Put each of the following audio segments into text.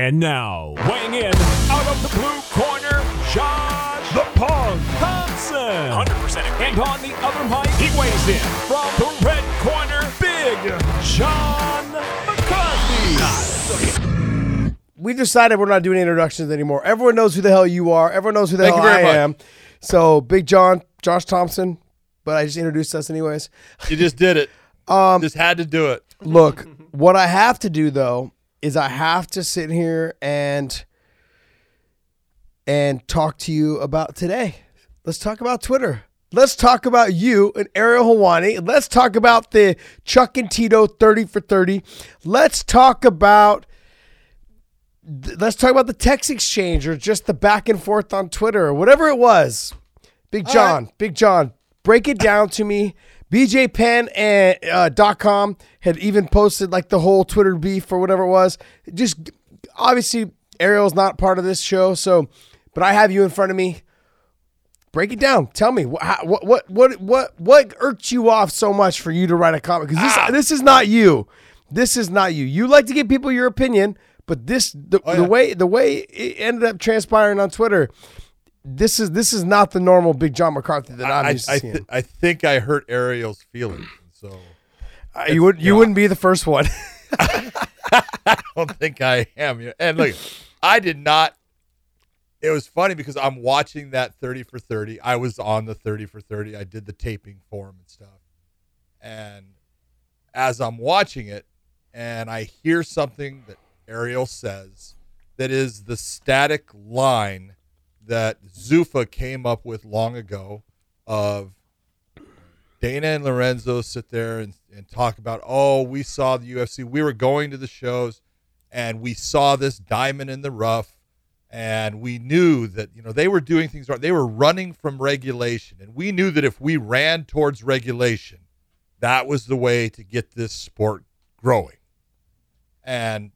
And now, weighing in out of the blue corner, Josh the Punk Thompson. 100% And on the other mic, he weighs in from the red corner, Big John McCarthy. we decided we're not doing introductions anymore. Everyone knows who the hell you are. Everyone knows who the Thank hell you very I much. am. So, Big John, Josh Thompson, but I just introduced us anyways. You just did it. Um, just had to do it. Look, what I have to do though is I have to sit here and and talk to you about today. Let's talk about Twitter. Let's talk about you and Ariel Helwani. Let's talk about the Chuck and Tito 30 for 30. Let's talk about let's talk about the text exchange or just the back and forth on Twitter or whatever it was. Big John, Big John, break it down to me. BJPenn and uh, dot com had even posted like the whole Twitter beef or whatever it was. Just obviously Ariel's not part of this show, so but I have you in front of me. Break it down. Tell me what what what what what what irked you off so much for you to write a comment because this this is not you. This is not you. You like to give people your opinion, but this the, Oh, the way the way it ended up transpiring on Twitter. This is this is not the normal Big John McCarthy that I'm I, used to I, seeing. th- I think I hurt Ariel's feelings. So Uh, you would you wouldn't be the first one. I don't think I am. And look, I did not. It was funny because I'm watching that 30 for 30. I was on the 30 for 30. I did the taping for him and stuff. And as I'm watching it, and I hear something that Ariel says that is the static line that Zuffa came up with long ago of Dana and Lorenzo sit there and, and talk about, oh, we saw the UFC. We were going to the shows and we saw this diamond in the rough and we knew that, you know, they were doing things right. They were running from regulation. And we knew that if we ran towards regulation, that was the way to get this sport growing. And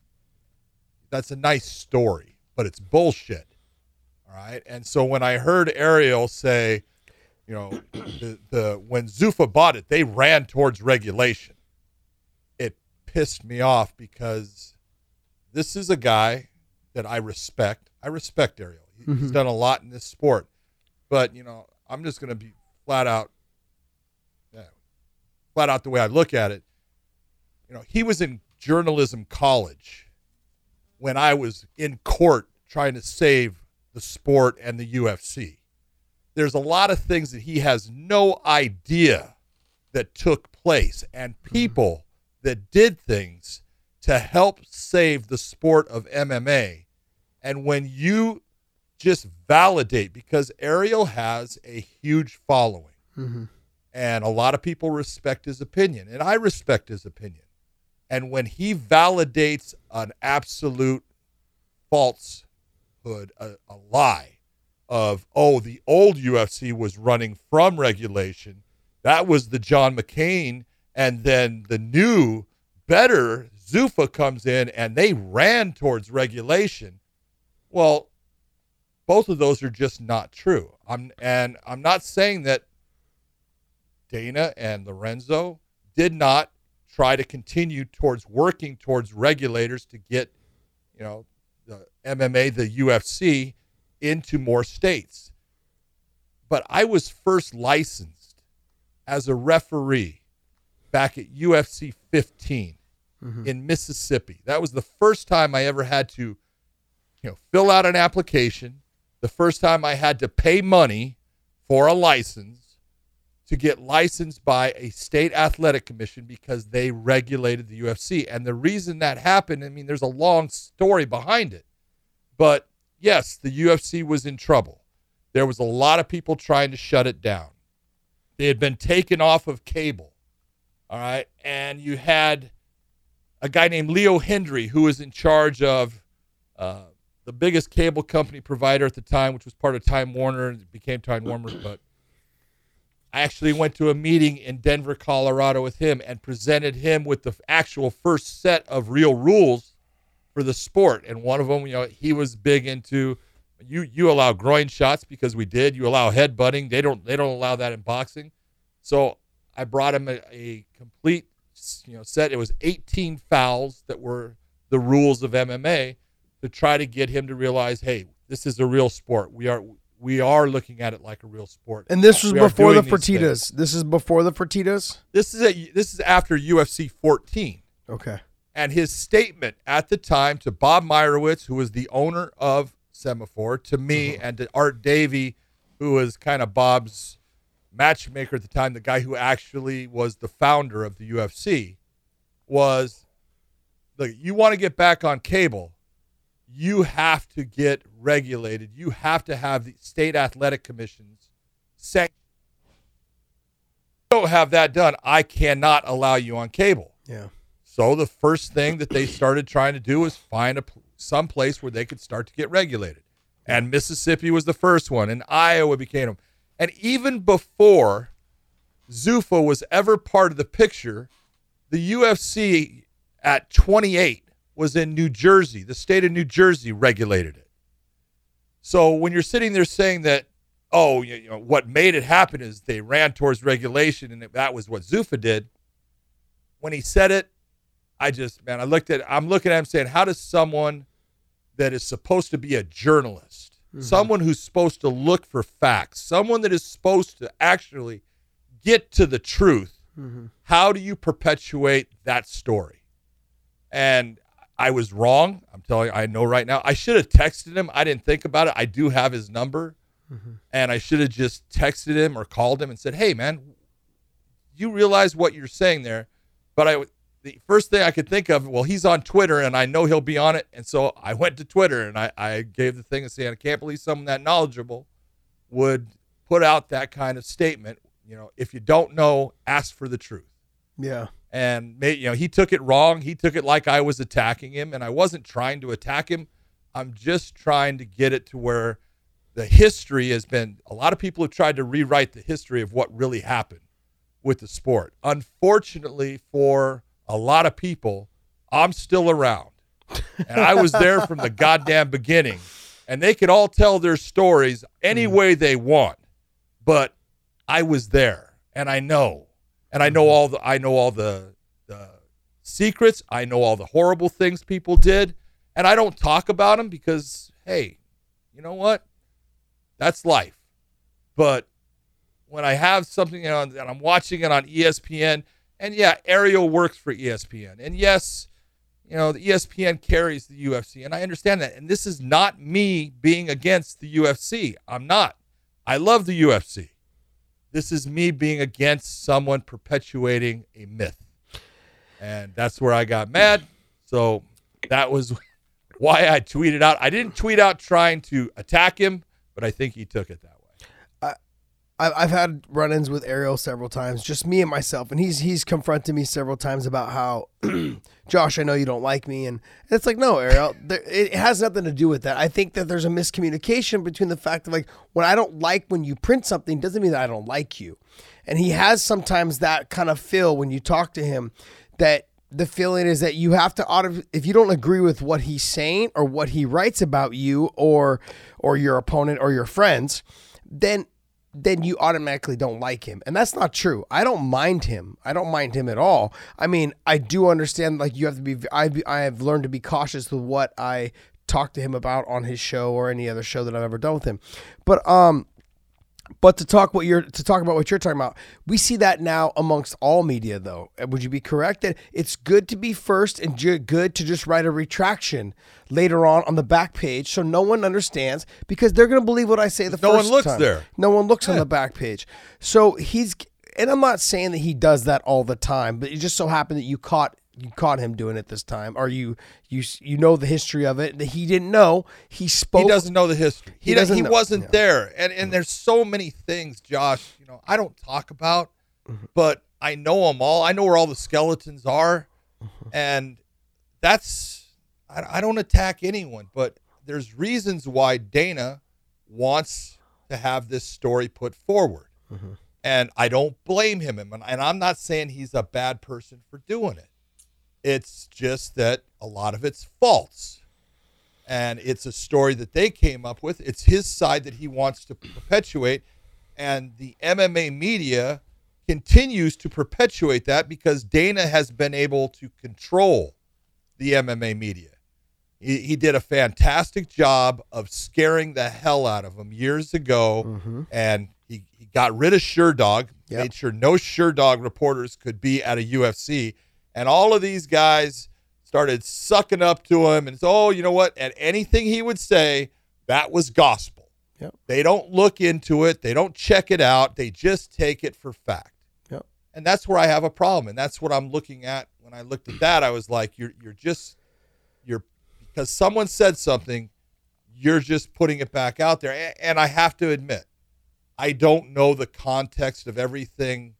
that's a nice story, but it's bullshit. All right. And so when I heard Ariel say, you know, the, the when Zuffa bought it, they ran towards regulation. It pissed me off because this is a guy that I respect. I respect Ariel. He- He's mm-hmm. done a lot in this sport, but you know, I'm just going to be flat out, yeah, flat out the way I look at it. You know, he was in journalism college when I was in court trying to save the sport and the UFC there's a lot of things that he has no idea that took place and mm-hmm. people that did things to help save the sport of MMA. And when you just validate, because Ariel has a huge following mm-hmm. and a lot of people respect his opinion, and I respect his opinion. And when he validates an absolute a, a lie, of oh the old UFC was running from regulation. That was the John McCain, and then the new, better Zuffa comes in and they ran towards regulation. Well, both of those are just not true. I'm and I'm not saying that Dana and Lorenzo did not try to continue towards working towards regulators to get, you know, MMA, the UFC into more states. But I was first licensed as a referee back at UFC 15 mm-hmm. in Mississippi. That was the first time I ever had to, you know, fill out an application. The first time I had to pay money for a license to get licensed by a state athletic commission because they regulated the UFC. And the reason that happened, I mean, there's a long story behind it. But yes, the UFC was in trouble. There was a lot of people trying to shut it down. They had been taken off of cable. All right. And you had a guy named Leo Hindery who was in charge of uh, the biggest cable company provider at the time, which was part of Time Warner and became Time Warner. But I actually went to a meeting in Denver, Colorado with him and presented him with the actual first set of real rules for the sport. And one of them, you know, he was big into you you allow groin shots because we did. You allow head butting. They don't they don't allow that in boxing. So I brought him a, a complete you know set. It was 18 fouls that were the rules of MMA to try to get him to realize, hey, this is a real sport. We are we are looking at it like a real sport. And this was We before the Fertitas. This is before the Fertitas. This is a, this is after UFC 14. Okay. And his statement at the time to Bob Meyrowitz, who was the owner of Semaphore, to me, uh-huh. and to Art Davie, who was kind of Bob's matchmaker at the time, the guy who actually was the founder of the UFC, was look, you want to get back on cable, you have to get regulated. You have to have the state athletic commissions sanction. Don't have that done. I cannot allow you on cable. Yeah. So the first thing that they started trying to do was find a some place where they could start to get regulated. And Mississippi was the first one, and Iowa became them. And even before Zuffa was ever part of the picture, the UFC at 28 was in New Jersey. The state of New Jersey regulated it. So when you're sitting there saying that, oh, you know, what made it happen is they ran towards regulation, and that was what Zuffa did. When he said it, I just, man, I looked at, I'm looking at him saying, how does someone that is supposed to be a journalist, mm-hmm. someone who's supposed to look for facts, someone that is supposed to actually get to the truth, mm-hmm. how do you perpetuate that story? And I was wrong. I'm telling you, I know right now. I should have texted him. I didn't think about it. I do have his number. Mm-hmm. And I should have just texted him or called him and said, hey, man, you realize what you're saying there? But I, the first thing I could think of, well, he's on Twitter and I know he'll be on it. And so I went to Twitter and I, I gave the thing and saying, I can't believe someone that knowledgeable would put out that kind of statement. You know, if you don't know, ask for the truth Yeah. and may, you know he took it wrong. He took it like I was attacking him, and I wasn't trying to attack him. I'm just trying to get it to where the history has been. A lot of people have tried to rewrite the history of what really happened with the sport. Unfortunately, for a lot of people, I'm still around, and I was there from the goddamn beginning. And they could all tell their stories any mm. way they want, but I was there, and I know and I know mm-hmm. all the I know all the the secrets. I know all the horrible things people did, and I don't talk about them because hey, you know what? That's life. But when I have something on and I'm watching it on ESPN, and yeah, Ariel works for ESPN, and yes, you know the ESPN carries the UFC, and I understand that. And this is not me being against the UFC. I'm not. I love the UFC. This is me being against someone perpetuating a myth. And that's where I got mad. So that was why I tweeted out. I didn't tweet out trying to attack him, but I think he took it that I've had run-ins with Ariel several times, just me and myself, and he's he's confronted me several times about how, Josh, I know you don't like me, and it's like, no, Ariel, there, it has nothing to do with that. I think that there's a miscommunication between the fact of like when I don't like when you print something doesn't mean that I don't like you, and he has sometimes that kind of feel when you talk to him that the feeling is that you have to auto if you don't agree with what he's saying or what he writes about you or or your opponent or your friends, then then you automatically don't like him. And that's not true. I don't mind him. I don't mind him at all. I mean, I do understand like you have to be I I have learned to be cautious with what I talk to him about on his show or any other show that I've ever done with him. But um but to talk what you're to talk about what you're talking about, we see that now amongst all media. Though, Uh, would you be correct that it's good to be first and good to just write a retraction later on on the back page so no one understands because they're going to believe what I say the No one looks time. there. No one looks on the back page. So he's and I'm not saying that he does that all the time, but it just so happened that you caught you caught him doing it this time, or you you you know the history of it he didn't know. He spoke. He doesn't know the history. He, He doesn't. He know. wasn't Yeah. there. And and there's so many things, Josh. You know, I don't talk about, Mm-hmm. but I know them all. I know where all the skeletons are, Mm-hmm. and that's. I, I don't attack anyone, but there's reasons why Dana wants to have this story put forward, Mm-hmm. and I don't blame him. And and I'm not saying he's a bad person for doing it. It's just that a lot of it's false and it's a story that they came up with. It's his side that he wants to perpetuate, and the MMA media continues to perpetuate that because Dana has been able to control the MMA media. He, he did a fantastic job of scaring the hell out of him years ago, mm-hmm. and he, he got rid of Sherdog, Yep. made sure no Sherdog reporters could be at a UFC, and all of these guys started sucking up to him, and oh, you know what? At anything he would say, that was gospel. Yep. They don't look into it, they don't check it out, they just take it for fact. Yep. And that's where I have a problem, and that's what I'm looking at. When I looked at that, I was like, "You're you're just you're because someone said something, you're just putting it back out there." And I have to admit, I don't know the context of everything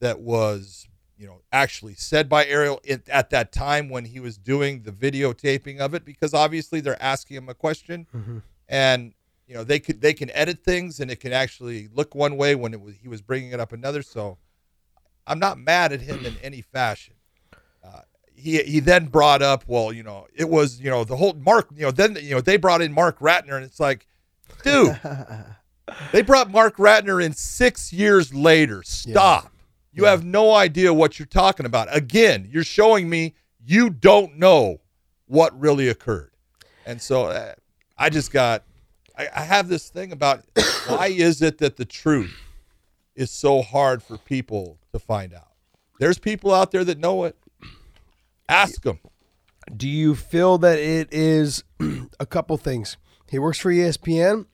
that was you know actually said by Ariel at, at that time when he was doing the videotaping of it, because obviously they're asking him a question, and you know they could they can edit things and it can actually look one way when it was he was bringing it up another. So I'm not mad at him in any fashion. Uh, he he then brought up, well, you know, it was you know the whole Mark, you know, then you know they brought in Marc Ratner, and it's like, dude, they brought Marc Ratner in six years later. Stop. You have no idea what you're talking about. Again, you're showing me you don't know what really occurred, and so uh, I just got. I, I have this thing about why is it that the truth is so hard for people to find out? There's people out there that know it. Ask them. Do you feel that it is a couple things? He works for ESPN.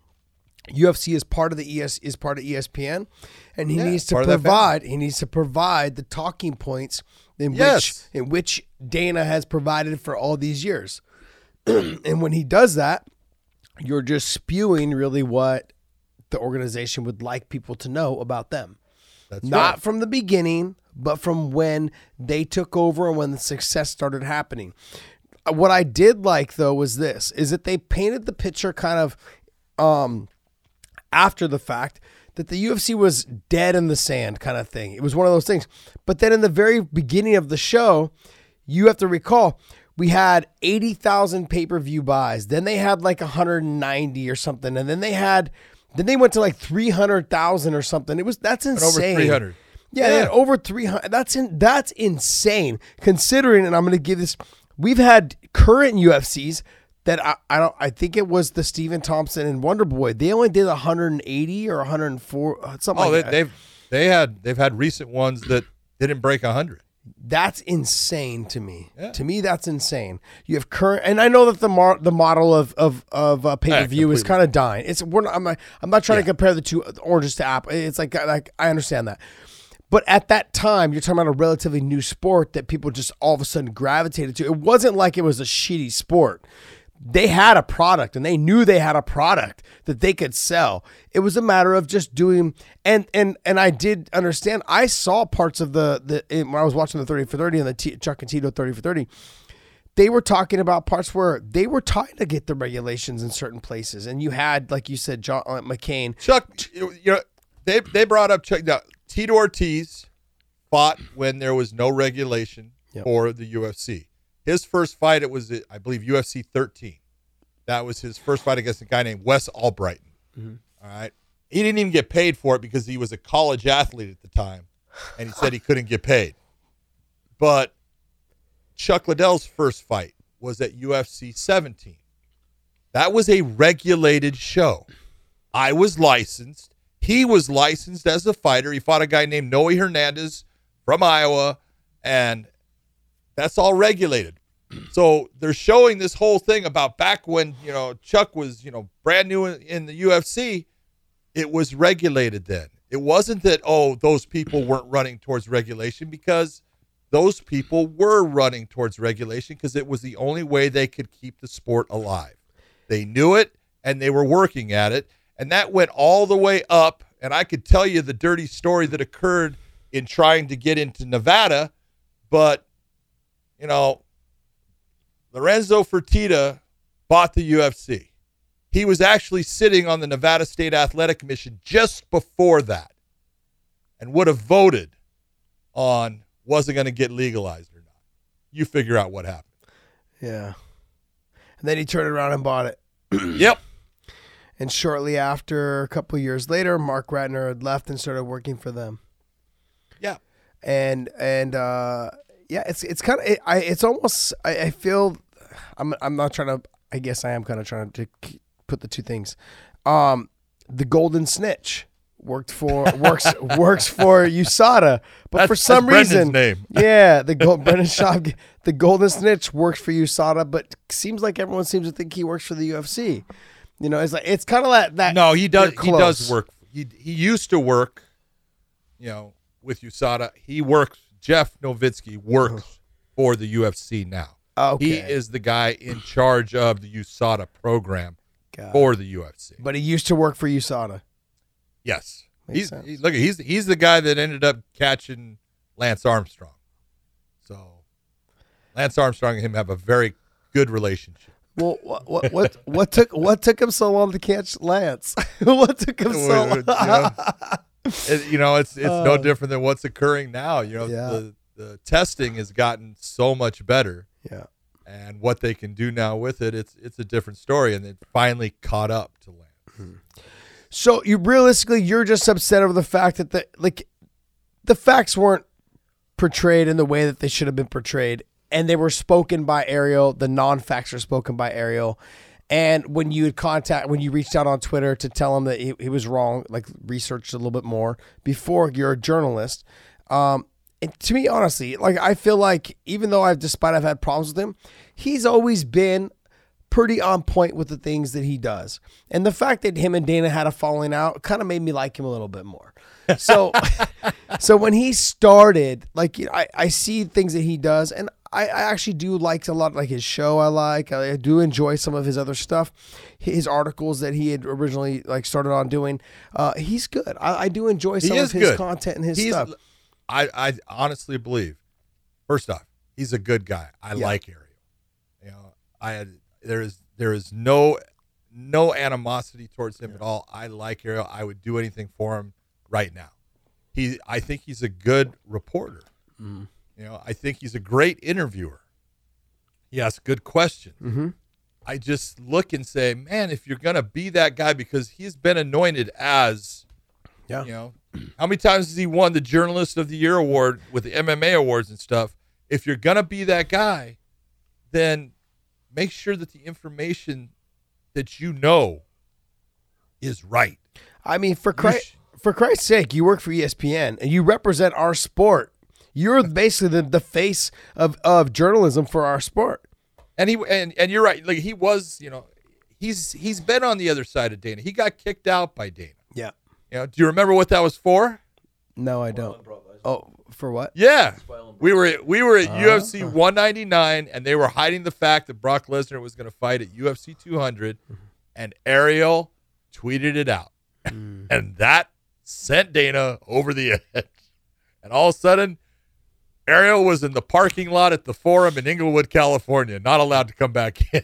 UFC is part of the ES is part of ESPN, and he Yeah, needs to part of that provide. He needs to provide the talking points in Yes. which in which Dana has provided for all these years. and when he does that, you're just spewing really what the organization would like people to know about them That's not right. from the beginning, but from when they took over and when the success started happening. Uh, What I did like though was this: is that they painted the picture kind of um, after the fact that the UFC was dead in the sand, kind of thing. It was one of those things. But then in the very beginning of the show, you have to recall we had 80,000 pay-per-view buys. Then they had like 190 or something and then they had then they went to like 300,000 or something. It was that's insane. over insane. 300. Yeah, Yeah. over 300. That's in that's insane considering and I'm going to give this we've had current UFCs that I, I don't I think it was the Stephen Thompson and Wonder Boy. They only did 180 or 104 uh, something Oh, like they, that. they've they had they've had recent ones that didn't break hundred. That's insane to me. Yeah. To me, that's insane. You have current, and I know that the mar- the model of of of uh, pay per view is kind of dying. It's we're not, I'm not, I'm not trying to compare the two oranges to apple. It's like like I understand that, but at that time, you're talking about a relatively new sport that people just all of a sudden gravitated to. It wasn't like it was a shitty sport. They had a product and they knew they had a product that they could sell. It was a matter of just doing and and and I did understand. I saw parts of the the in- when I was watching the 30 for 30 and the T, Chuck and Tito 30 for 30 they were talking about parts where they were trying to get the regulations in certain places, and you had, like you said, John uh, McCain. Chuck, you know, they they brought up Chuck. Now, Tito Ortiz fought when there was no regulation Yep. for the UFC. His first fight, it was I believe UFC 13. That was his first fight against a guy named Wes Albritton. Mm-hmm. All right, he didn't even get paid for it because he was a college athlete at the time, and he said he couldn't get paid. But Chuck Liddell's first fight was at UFC 17. That was a regulated show. I was licensed. He was licensed as a fighter. He fought a guy named Noe Hernandez from Iowa, and that's all regulated. So they're showing this whole thing about back when you know Chuck was you know brand new in, in the UFC. It was regulated then. It wasn't that oh those people weren't running towards regulation because those people were running towards regulation because it was the only way they could keep the sport alive. They knew it and they were working at it. And that went all the way up. And I could tell you the dirty story that occurred in trying to get into Nevada. But, you know, Lorenzo Fertitta bought the UFC. He was actually sitting on the Nevada State Athletic Commission just before that and would have voted on was it going to get legalized or not. You figure out what happened. Yeah, and then he turned around and bought it. yep. And shortly after, a couple years later, Marc Ratner had left and started working for them. Yeah. And and uh, yeah, it's it's kind of it, I it's almost I, I feel I'm I'm not trying to. I guess I am kind of trying to put the two things. Um, the Golden Snitch worked for works works for USADA, but That's- for some reason, name. yeah, the Gold, Brendan Schaub, the Golden Snitch works for USADA, but seems like everyone seems to think he works for the UFC. You know, it's like it's kind of that that. No, he does. He does work. He he used to work, you know, with USADA. He works. Jeff Novitzky works for the UFC now. Okay, He is the guy in charge of the USADA program it. for the UFC. but he used to work for USADA. Yes, Makes he's, sense. he's look. He's he's the guy that ended up catching Lance Armstrong. So Lance Armstrong and him have a very good relationship. Well, what what what, what took what took him so long to catch Lance? what took him so long? it- you know, it's it's no Uh, different than what's occurring now. You know, Yeah. the the testing has gotten so much better, yeah. and what they can do now with it, it's it's a different story, and it finally caught up to Lance. So you realistically, you're just upset over the fact that the like the facts weren't portrayed in the way that they should have been portrayed, and they were spoken by Ariel. The non-facts are spoken by Ariel. And when you had contact, when you reached out on Twitter to tell him that he, he was wrong, like researched a little bit more before you're a journalist. Um, and to me, honestly, like I feel like even though I've, despite I've had problems with him, he's always been pretty on point with the things that he does. And the fact that him and Dana had a falling out kind of made me like him a little bit more. So, so when he started, like you know, I, I see things that he does, and I, I actually do like a lot, like his show. I like, I do enjoy some of his other stuff, his articles that he had originally like started on doing. Uh, he's good. I, I do enjoy some of his good. content and his He's, stuff. I I honestly believe, first off, he's a good guy. I Yeah. like Ariel. You know, I had there is there is no no animosity towards him at all. I like Ariel. I would do anything for him right now. He I think he's a good reporter. Mm-hmm. You know, I think he's a great interviewer. He asks good questions. Mm-hmm. I just look and say, man, if you're gonna be that guy, because he's been anointed as Yeah. you know, how many times has he won the Journalist of the Year award with the MMA awards and stuff? If you're gonna be that guy, then make sure that the information that you know is right. I mean, for Christ, for Christ's sake, you work for ESPN and you represent our sport. You're basically the, the face of, of journalism for our sport. And he and, and you're right. Like he was, you know, he's he's been on the other side of Dana. He got kicked out by Dana. Yeah. You know, do you remember what that was for? No, I don't. Oh, for what? Yeah. We were at, we were at Ah. UFC 199 and they were hiding the fact that Brock Lesnar was going to fight at UFC 200 and Ariel tweeted it out. and that sent Dana over the edge. And all of a sudden Ariel was in the parking lot at the Forum in Inglewood, California, not allowed to come back in.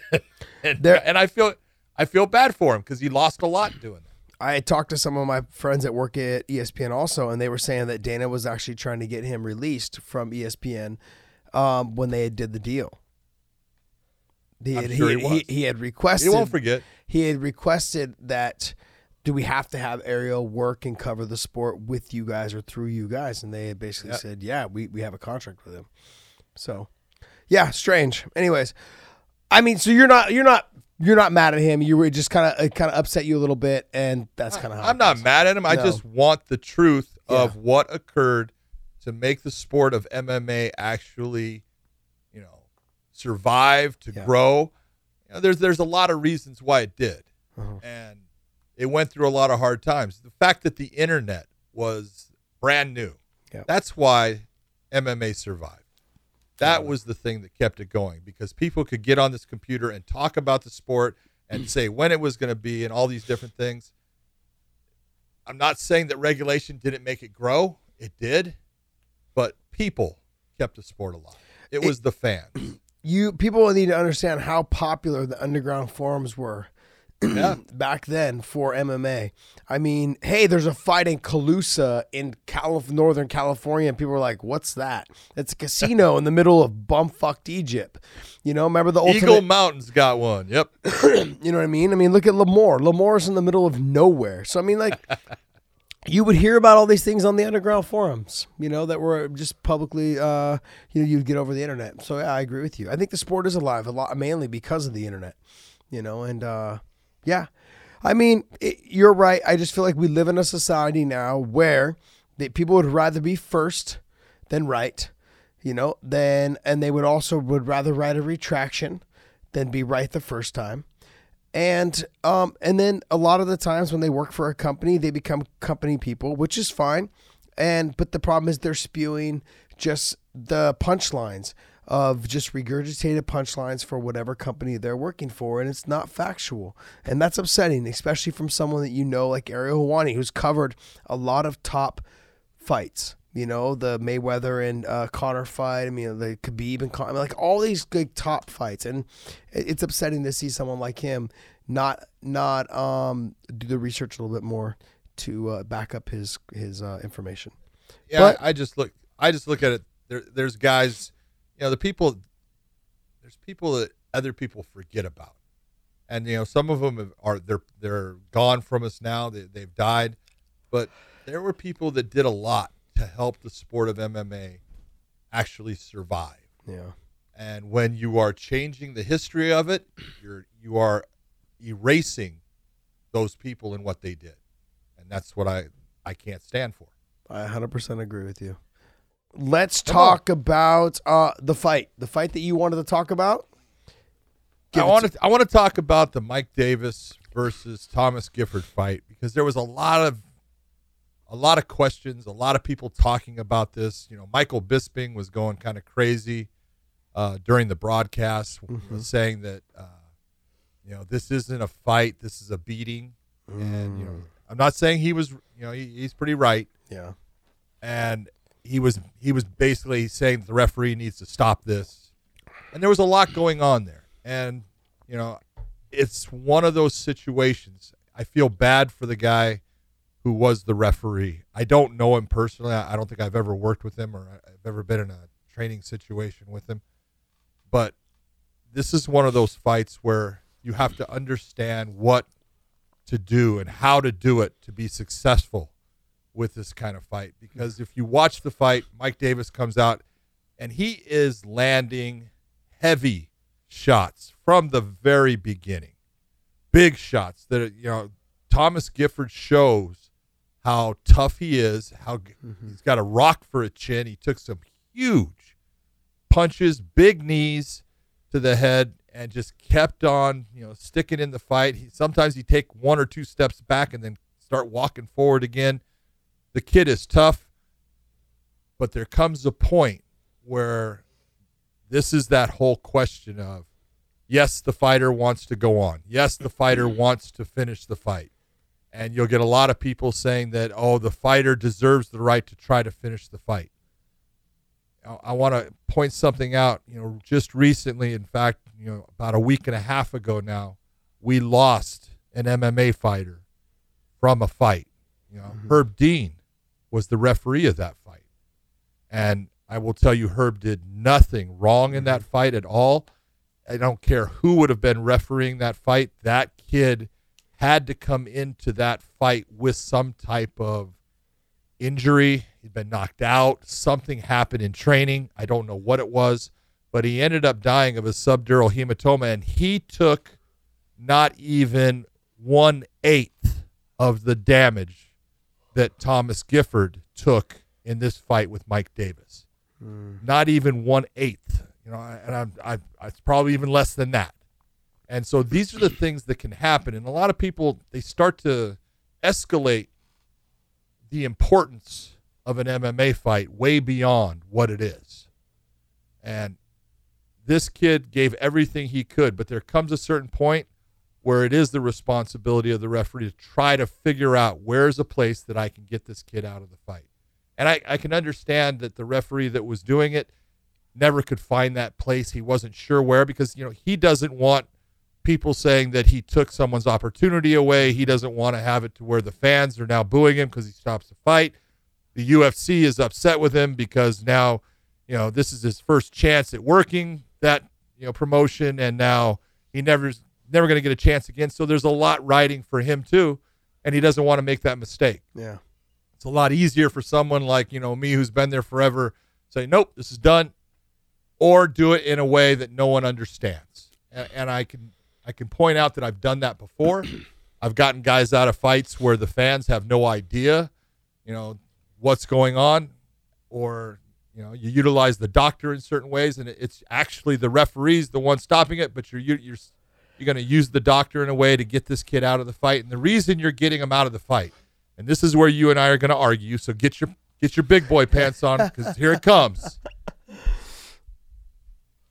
and, There- and I feel I feel bad for him cuz he lost a lot doing that. I talked to some of my friends that work at ESPN also, and they were saying that Dana was actually trying to get him released from ESPN um, when they did the deal. He had, sure he he, he had requested. He won't forget. he had requested that do we have to have Ariel work and cover the sport with you guys or through you guys? And they basically Yeah. said, yeah, we, we have a contract with him. So, yeah, strange. Anyways, I mean, so you're not you're not you're not mad at him. You were just kind of it kind of upset you a little bit, and that's kind of how I'm not mad at him. I No. just want the truth of what occurred to make the sport of MMA actually, you know, survive to Yeah. grow. You know, there's there's a lot of reasons why it did, Uh-huh. and it went through a lot of hard times. The fact that the internet was brand new, Yeah. that's why MMA survived. That was the thing that kept it going because people could get on this computer and talk about the sport and say when it was going to be and all these different things. I'm not saying that regulation didn't make it grow. It did. But people kept the sport alive. It was the fans. you people need to understand how popular the underground forums were Yeah. back then for MMA. I mean, hey, there's a fight in Colusa in Calif- Northern California, and people are like, "What's that?" It's a casino in the middle of bumfucked Egypt. You know, remember the ultimate? Eagle Mountain's got one. Yep. You know what I mean? I mean, look at Lemoore. Lemoore's in the middle of nowhere. So I mean, like, you would hear about all these things on the underground forums, you know, that were just publicly, uh, you know, you'd get over the internet. So yeah, I agree with you. I think the sport is alive a lot, mainly because of the internet, you know, and uh, yeah, I mean, it, you're right. I just feel like we live in a society now where that people would rather be first than right, you know, then and they would also would rather write a retraction than be right the first time. And um and then a lot of the times when they work for a company, they become company people, which is fine. And but the problem is they're spewing just the punchlines of just regurgitated punchlines for whatever company they're working for, and it's not factual. And that's upsetting, especially from someone that you know, like Ariel Helwani, who's covered a lot of top fights. You know, the Mayweather and uh, Conor fight. I mean, the Khabib and Conor, like all these good top fights, and it's upsetting to see someone like him not not um, do the research a little bit more to uh, back up his his uh, information. Yeah, But- I, I just look. I just look at it. There, there's guys. You know, the people. There's people that other people forget about, and you know, some of them are they're they're gone from us now. They, they've died, but there were people that did a lot to help the sport of MMA actually survive. Yeah. And when you are changing the history of it, you're you are erasing those people and what they did, and that's what I I can't stand for. I 100% agree with you. Let's talk about uh, the fight. The fight that you wanted to talk about. Give I want to I want to talk about the Mike Davis versus Thomas Gifford fight because there was a lot of a lot of questions, a lot of people talking about this. You know, Michael Bisping was going kind of crazy uh, during the broadcast, was saying that uh, you know this isn't a fight, this is a beating, and you know I'm not saying he was you know he, he's pretty right, Yeah. and he was he was basically saying the referee needs to stop this. And there was a lot going on there. And you know it's one of those situations. I feel bad for the guy who was the referee. I don't know him personally. I don't think i've ever worked with him or i've ever been in a training situation with him. But this is one of those fights where you have to understand what to do and how to do it to be successful with this kind of fight because if you watch the fight, Mike Davis comes out and he is landing heavy shots from the very beginning. Big shots that you know Thomas Gifford shows how tough he is, how g mm-hmm. he's got a rock for a chin. He took some huge punches, big knees to the head and just kept on, you know, sticking in the fight. He, sometimes he take one or two steps back and then start walking forward again the kid is tough, but there comes a point where this is that whole question of yes, the fighter wants to go on. Yes, the fighter mm-hmm. wants to finish the fight. And you'll get a lot of people saying that, oh, the fighter deserves the right to try to finish the fight. I- want to point something out. You know, just recently, in fact, you know, about a week and a half ago now, we lost an MMA fighter from a fight. You know, mm-hmm. Herb Dean was the referee of that fight. And I will tell you, Herb did nothing wrong in that mm-hmm. fight at all. I don't care who would have been refereeing that fight. That kid had to come into that fight with some type of injury. He'd been knocked out. Something happened in training. I don't know what it was, but he ended up dying of a subdural hematoma, and he took not even one eighth of the damage that Thomas Gifford took in this fight with Mike Davis. Hmm. Not even one eighth. You know, and I'm, I, I, it's probably even less than that. And so these are the things that can happen. And a lot of people they start to escalate the importance of an MMA fight way beyond what it is. And this kid gave everything he could, but there comes a certain point where it is the responsibility of the referee to try to figure out where's a place that I can get this kid out of the fight. And I, I can understand that the referee that was doing it never could find that place. He wasn't sure where because, you know, he doesn't want people saying that he took someone's opportunity away. He doesn't want to have it to where the fans are now booing him because he stops the fight. The UFC is upset with him because now, you know, this is his first chance at working that, you know, promotion and now he never never going to get a chance again. So there's a lot riding for him too, and he doesn't want to make that mistake. Yeah. It's a lot easier for someone like, you know, me who's been there forever say, nope, this is done, or do it in a way that no one understands. And, and I can I can point out that I've done that before. I've gotten guys out of fights where the fans have no idea, you know, what's going on, or you know, you utilize the doctor in certain ways, and it's actually the referee's the one stopping it, but you're you're you're going to use the doctor in a way to get this kid out of the fight. And the reason you're getting him out of the fight and this is where you and I are going to argue. So get your get your big boy pants on because here it comes.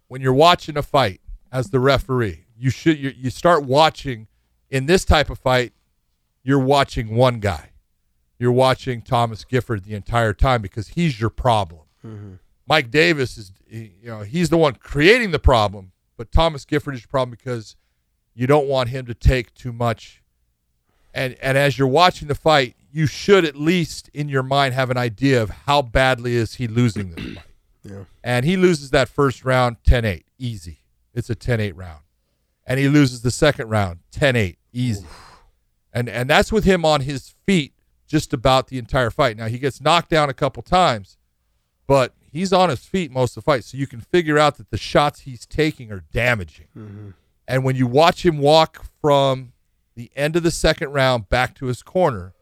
When you're watching a fight as the referee, you should you, you start watching in this type of fight. You're watching one guy. You're watching Thomas Gifford the entire time because he's your problem. Mm-hmm. Mike Davis is you know he's the one creating the problem, but Thomas Gifford is your problem because you don't want him to take too much. And and as you're watching the fight, you should at least in your mind have an idea of how badly is he losing this fight. Yeah. And he loses that first round 10-8, easy. It's a 10-8 round. And he loses the second round 10-8, easy. Oof. And and that's with him on his feet just about the entire fight. Now he gets knocked down a couple times, but he's on his feet most of the fight. So you can figure out that the shots he's taking are damaging. Mm-hmm. And when you watch him walk from the end of the second round back to his corner,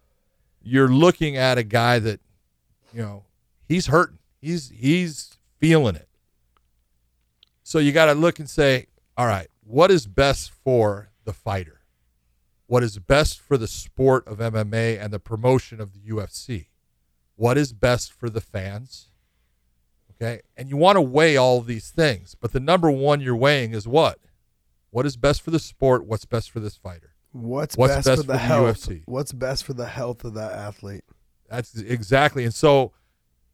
you're looking at a guy that, you know, he's hurting. He's he's feeling it. So you got to look and say, all right, what is best for the fighter? What is best for the sport of MMA and the promotion of the UFC? What is best for the fans? Okay? And you want to weigh all these things, but the number one you're weighing is what? What is best for the sport? What's best for this fighter? What's, What's best, best, for the, for the health? UFC? What's best for the health of that athlete? That's exactly. And so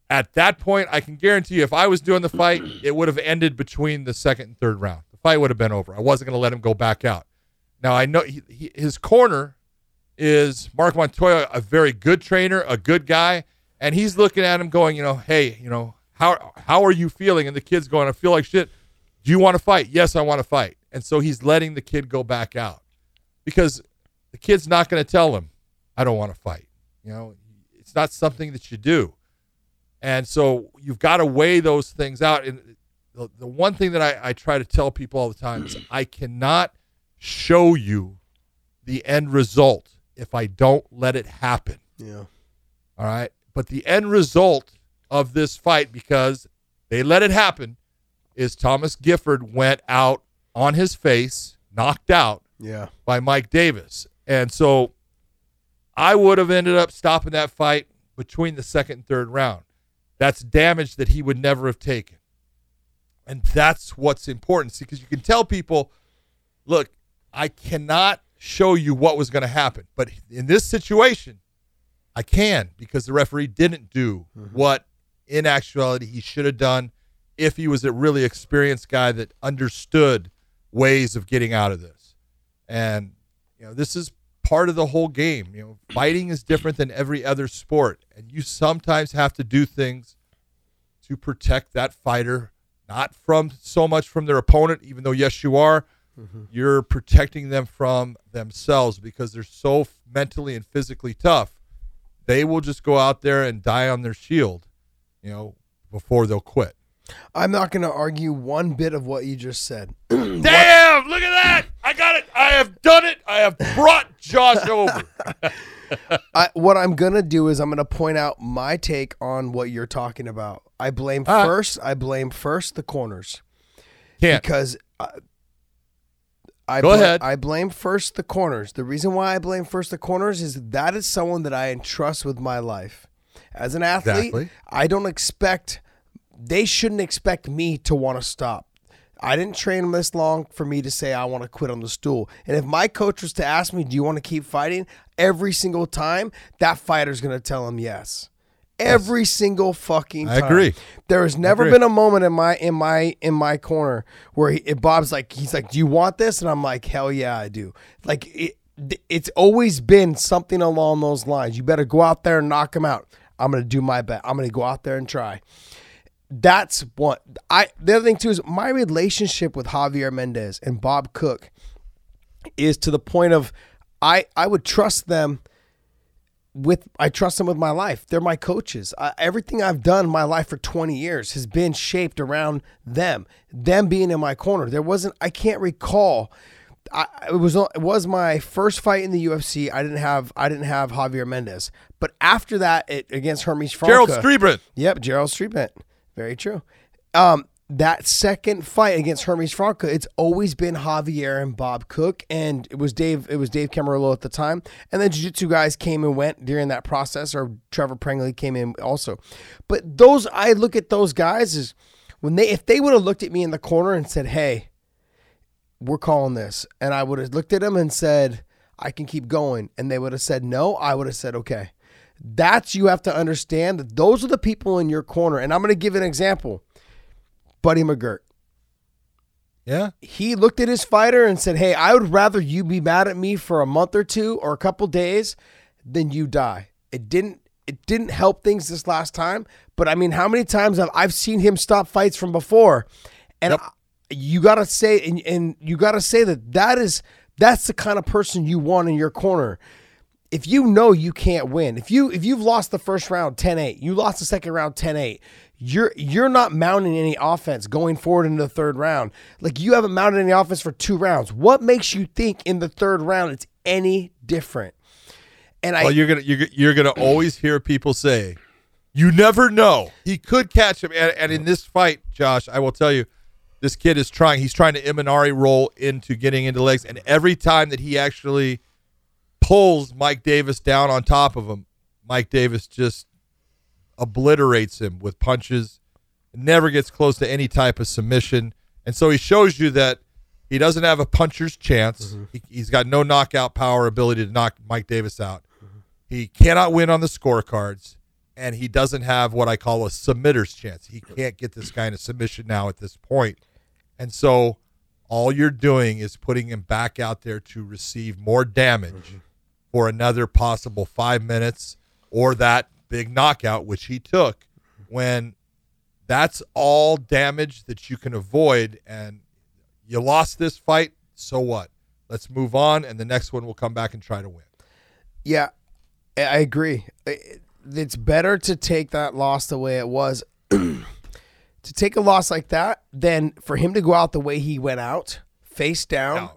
at that point, I can guarantee you, if I was doing the fight, it would have ended between the second and third round. The fight would have been over. I wasn't going to let him go back out. Now I know he, he, his corner is Mark Montoya, a very good trainer, a good guy, and he's looking at him going, you know, hey, you know, how how are you feeling? And the kid's going, I feel like shit. Do you want to fight? Yes, I want to fight. And so he's letting the kid go back out because the kid's not going to tell him, I don't want to fight. You know, it's not something that you do. And so you've got to weigh those things out. And the, the one thing that I, I try to tell people all the time is I cannot show you the end result if I don't let it happen. Yeah. All right. But the end result of this fight, because they let it happen, is Thomas Gifford went out on his face, knocked out, yeah. by Mike Davis. And so I would have ended up stopping that fight between the second and third round. That's damage that he would never have taken. And that's what's important. See, because you can tell people, look, I cannot show you what was going to happen. But in this situation, I can because the referee didn't do mm-hmm. what in actuality he should have done if he was a really experienced guy that understood ways of getting out of this. And you know, this is part of the whole game. You know, fighting is different than every other sport, and you sometimes have to do things to protect that fighter, not from so much from their opponent, even though yes, you are. Mm-hmm. You're protecting them from themselves because they're so mentally and physically tough. They will just go out there and die on their shield, you know, before they'll quit. I'm not going to argue one bit of what you just said. Damn! Look at that! I got it. I have done it. I have brought Josh over. I, what I'm gonna do is I'm gonna point out my take on what you're talking about. I blame uh, first. I blame first the corners. Can't because. I, I Go bl- ahead. I blame first the corners. The reason why I blame first the corners is that is someone that I entrust with my life. As an athlete, exactly. I don't expect they shouldn't expect me to want to stop. I didn't train them this long for me to say I want to quit on the stool. And if my coach was to ask me, "Do you want to keep fighting?" every single time, that fighter's going to tell him yes. Every yes. single fucking time. I agree. There has never been a moment in my in my in my corner where he, Bob's like he's like, "Do you want this?" and I'm like, "Hell yeah, I do." Like it, it's always been something along those lines. You better go out there and knock him out. I'm going to do my best. I'm going to go out there and try that's what I. The other thing too is my relationship with Javier Mendez and Bob Cook is to the point of I I would trust them with I trust them with my life. They're my coaches. Uh, everything I've done in my life for 20 years has been shaped around them, them being in my corner. There wasn't I can't recall I, it was it was my first fight in the UFC. I didn't have I didn't have Javier Mendez, but after that, it against Hermes Franca, Gerald Strebendt. Yep, Gerald Strebendt. Very true. Um, that second fight against Hermes Franca, it's always been Javier and Bob Cook, and it was Dave. It was Dave Camarillo at the time, and then Jiu-Jitsu guys came and went during that process, or Trevor Prangley came in also. But those, I look at those guys as when they, if they would have looked at me in the corner and said, "Hey, we're calling this," and I would have looked at them and said, "I can keep going," and they would have said no, I would have said, "Okay." That's you have to understand that those are the people in your corner, and I'm going to give an example. Buddy McGirt. Yeah. He looked at his fighter and said, Hey, I would rather you be mad at me for a month or two or a couple days than you die. It didn't it didn't help things this last time, but I mean, how many times have I've seen him stop fights from before? And Yep. I- you got to say and, and you got to say that that is that's the kind of person you want in your corner if you know you can't win, if you if you've lost the first round 10-8, you lost the second round 10-8, you're you're not mounting any offense going forward into the third round. Like you haven't mounted any offense for two rounds. What makes you think in the third round it's any different? And I Well, you're gonna you're, you're gonna always hear people say, "You never know. He could catch him." And, and in this fight, Josh, I will tell you, this kid is trying. He's trying to Imanari roll into getting into legs, and every time that he actually pulls Mike Davis down on top of him, Mike Davis just obliterates him with punches. Never gets close to any type of submission, and so he shows you that he doesn't have a puncher's chance. Mm-hmm. He, he's got no knockout power ability to knock Mike Davis out. He cannot win on the scorecards, and he doesn't have what I call a submitter's chance. He can't get this kind of submission now at this point. And so all you're doing is putting him back out there to receive more damage mm-hmm. For another possible five minutes or that big knockout, which he took when that's all damage that you can avoid. And you lost this fight, so what? Let's move on, and the next one will come back and try to win. Yeah, I I agree. It's better to take that loss the way it was, to take a loss like that, than for him to go out the way he went out, face down, No.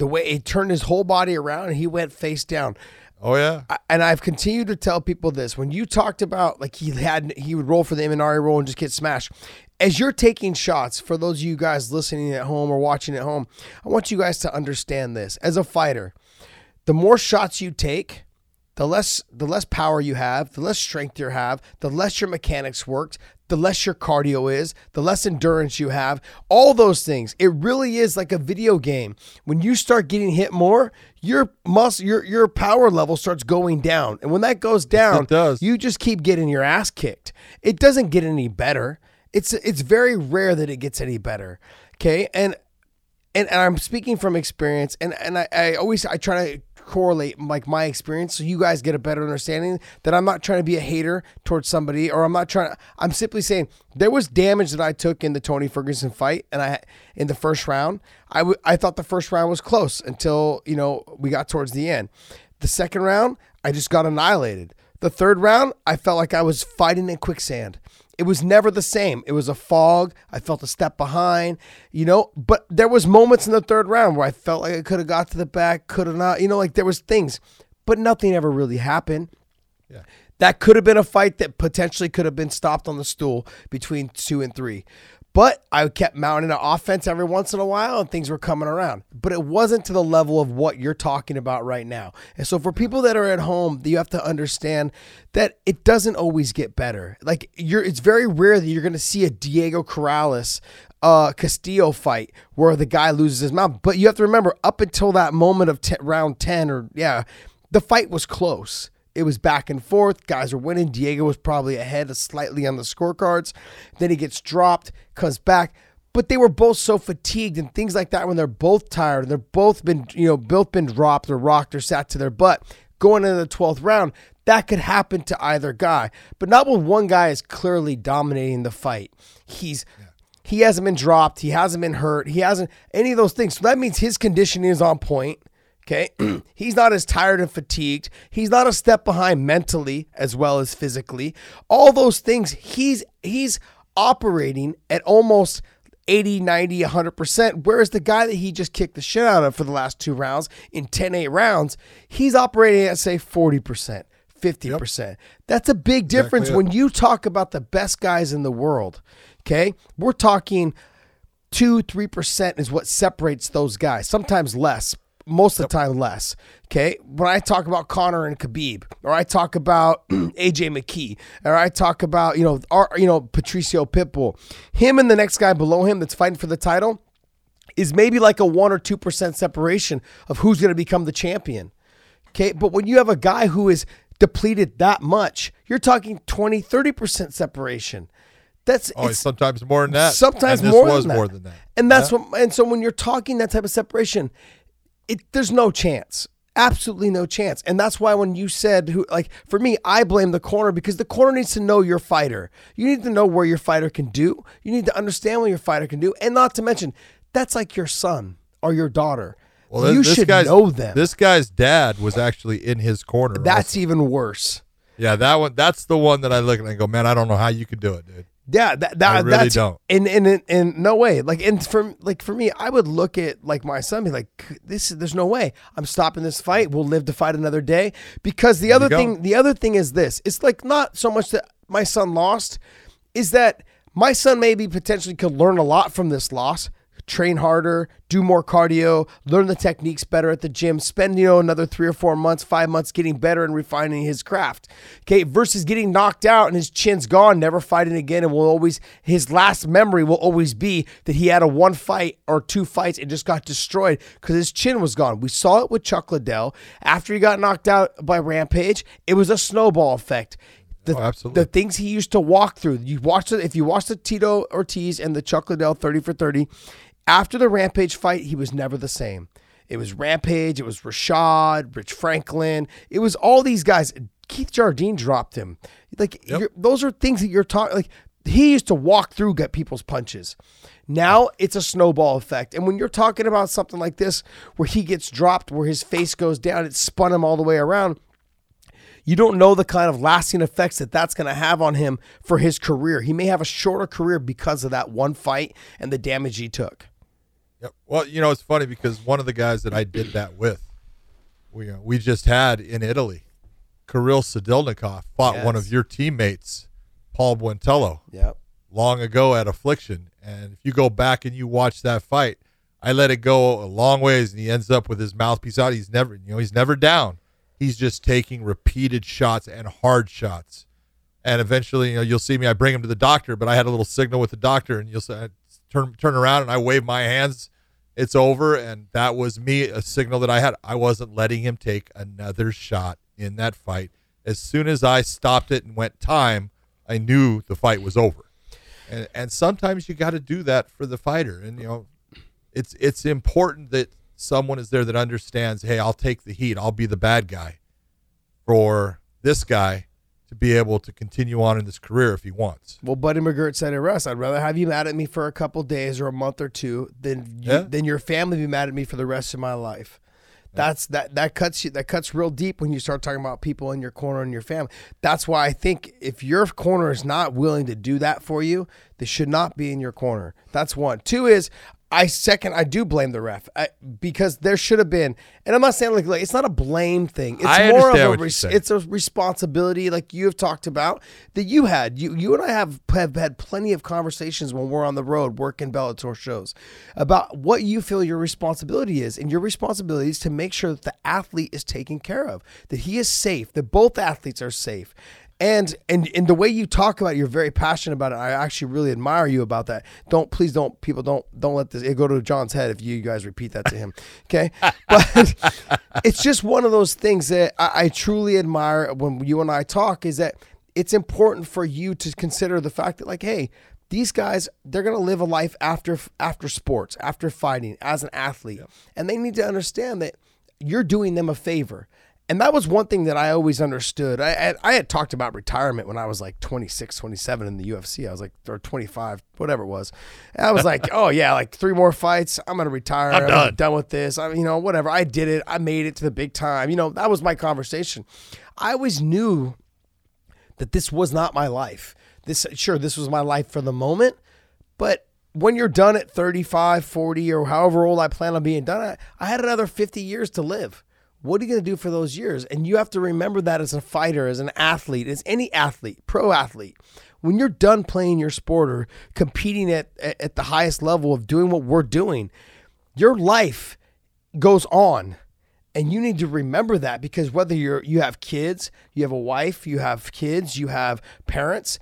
The way he turned his whole body around and he went face down. Oh, yeah. I- and I've continued to tell people this when you talked about like he had he would roll for the Imanari roll and just get smashed. As you're taking shots, for those of you guys listening at home or watching at home, I want you guys to understand this. As a fighter, the more shots you take, the less the less power you have, the less strength you have, the less your mechanics worked, the less your cardio is, the less endurance you have, all those things. It really is like a video game. When you start getting hit more, your muscle your your power level starts going down. And when that goes down, it does. you just keep getting your ass kicked. It doesn't get any better. It's it's very rare that it gets any better. Okay? And and, and I'm speaking from experience, and and I, I always I try to correlate like my experience so you guys get a better understanding that I'm not trying to be a hater towards somebody or I'm not trying to I'm simply saying there was damage that I took in the Tony Ferguson fight and I in the first round. I w- I thought the first round was close until you know we got towards the end. The second round I just got annihilated. The third round I felt like I was fighting in quicksand it was never the same. It was a fog. I felt a step behind, you know, but there was moments in the third round where I felt like I could have got to the back, could have not, you know, like there was things, but nothing ever really happened. Yeah. That could have been a fight that potentially could have been stopped on the stool between two and three. But I kept mounting an offense every once in a while and things were coming around. But it wasn't to the level of what you're talking about right now. And so for people that are at home, you have to understand that it doesn't always get better. Like you're it's very rare that you're gonna see a Diego Corrales uh Castillo fight where the guy loses his mouth. But you have to remember, up until that moment of t- round 10 or yeah, the fight was close. It was back and forth. Guys were winning. Diego was probably ahead slightly on the scorecards. Then he gets dropped, comes back. But they were both so fatigued and things like that when they're both tired and they're both been, you know, both been dropped or rocked or sat to their butt going into the 12th round. That could happen to either guy. But not when one guy is clearly dominating the fight. He's he hasn't been dropped. He hasn't been hurt. He hasn't any of those things. So that means his conditioning is on point. Okay. he's not as tired and fatigued. He's not a step behind mentally as well as physically. All those things, he's he's operating at almost 80, 90, 100%. Whereas the guy that he just kicked the shit out of for the last two rounds in 10 8 rounds, he's operating at, say, 40%. 50%. Yep. That's a big difference exactly when you talk about the best guys in the world. Okay. We're talking two, 3% is what separates those guys, sometimes less most of the time less. Okay. When I talk about Conor and Khabib, or I talk about AJ McKee, or I talk about, you know, our, you know, Patricio Pitbull, him and the next guy below him that's fighting for the title is maybe like a one or 2% separation of who's going to become the champion. Okay. But when you have a guy who is depleted that much, you're talking 20, 30% separation. That's oh, sometimes more than that. Sometimes more, than more than that. And that's yeah. what and so when you're talking that type of separation, it, there's no chance. Absolutely no chance. And that's why when you said who like for me, I blame the corner because the corner needs to know your fighter. You need to know where your fighter can do. You need to understand what your fighter can do. And not to mention, that's like your son or your daughter. Well, you should know them. This guy's dad was actually in his corner. That's also. even worse. Yeah, that one. That's the one that I look at and go, man, I don't know how you could do it, dude. Yeah, that, that I really that's don't. In, in in in no way. Like and for like for me, I would look at like my son, be like, this there's no way I'm stopping this fight. We'll live to fight another day. Because the there other thing, the other thing is this. It's like not so much that my son lost, is that my son maybe potentially could learn a lot from this loss train harder, do more cardio, learn the techniques better at the gym, spend, you know, another three or four months, five months getting better and refining his craft. Okay, versus getting knocked out and his chin's gone, never fighting again, and will always his last memory will always be that he had a one fight or two fights and just got destroyed because his chin was gone. We saw it with Chuck Liddell. After he got knocked out by Rampage, it was a snowball effect. The, oh, absolutely. the things he used to walk through. You watch it if you watch the Tito Ortiz and the Chuck Liddell 30 for 30, after the Rampage fight, he was never the same. It was Rampage, it was Rashad, Rich Franklin, it was all these guys. Keith Jardine dropped him. Like yep. those are things that you're talking like he used to walk through get people's punches. Now it's a snowball effect. And when you're talking about something like this where he gets dropped, where his face goes down, it spun him all the way around. You don't know the kind of lasting effects that that's going to have on him for his career. He may have a shorter career because of that one fight and the damage he took. Yep. Well, you know, it's funny because one of the guys that I did that with, we uh, we just had in Italy, Kirill Sidelnikov fought yes. one of your teammates, Paul Buentello. Yep. Long ago at Affliction, and if you go back and you watch that fight, I let it go a long ways, and he ends up with his mouthpiece out. He's never, you know, he's never down. He's just taking repeated shots and hard shots. And eventually, you know, you'll see me. I bring him to the doctor, but I had a little signal with the doctor, and you'll say, turn turn around and I wave my hands. It's over, and that was me a signal that I had. I wasn't letting him take another shot in that fight. As soon as I stopped it and went time, I knew the fight was over. And and sometimes you got to do that for the fighter, and you know, it's it's important that someone is there that understands. Hey, I'll take the heat. I'll be the bad guy for this guy to be able to continue on in this career if he wants. Well, Buddy McGirt said it Russ. I'd rather have you mad at me for a couple days or a month or two than you, yeah. than your family be mad at me for the rest of my life. That's that that cuts you that cuts real deep when you start talking about people in your corner and your family. That's why I think if your corner is not willing to do that for you, they should not be in your corner. That's one. Two is I second, I do blame the ref I, because there should have been, and I'm not saying like, like it's not a blame thing. It's I more of a res, it's a responsibility, like you have talked about that you had. You you and I have have had plenty of conversations when we're on the road working Bellator shows about what you feel your responsibility is, and your responsibility is to make sure that the athlete is taken care of, that he is safe, that both athletes are safe, and and and the way you talk about it, you're very passionate about it. I actually really admire you about that. Don't please don't people don't don't let this it go to John's head if you guys repeat that to him. Okay, but it's just one of those things that I, I truly admire when you and I talk. Is that it's important for you to consider the fact that like, hey, these guys they're going to live a life after after sports, after fighting as an athlete, and they need to understand that you're doing them a favor and that was one thing that I always understood. I, I, I had talked about retirement when I was like 26, 27 in the UFC. I was like, or 25, whatever it was. And I was like, oh yeah, like three more fights. I'm going to retire. I'm done. done with this. I, you know, whatever. I did it. I made it to the big time. You know, that was my conversation. I always knew that this was not my life. This, sure, this was my life for the moment, but when you're done at 35, 40, or however old I plan on being done, I, I had another 50 years to live. What are you going to do for those years? And you have to remember that as a fighter, as an athlete, as any athlete, pro athlete. When you're done playing your sport or competing at, at the highest level of doing what we're doing, your life goes on. And you need to remember that because whether you're you have kids, you have a wife, you have kids, you have parents,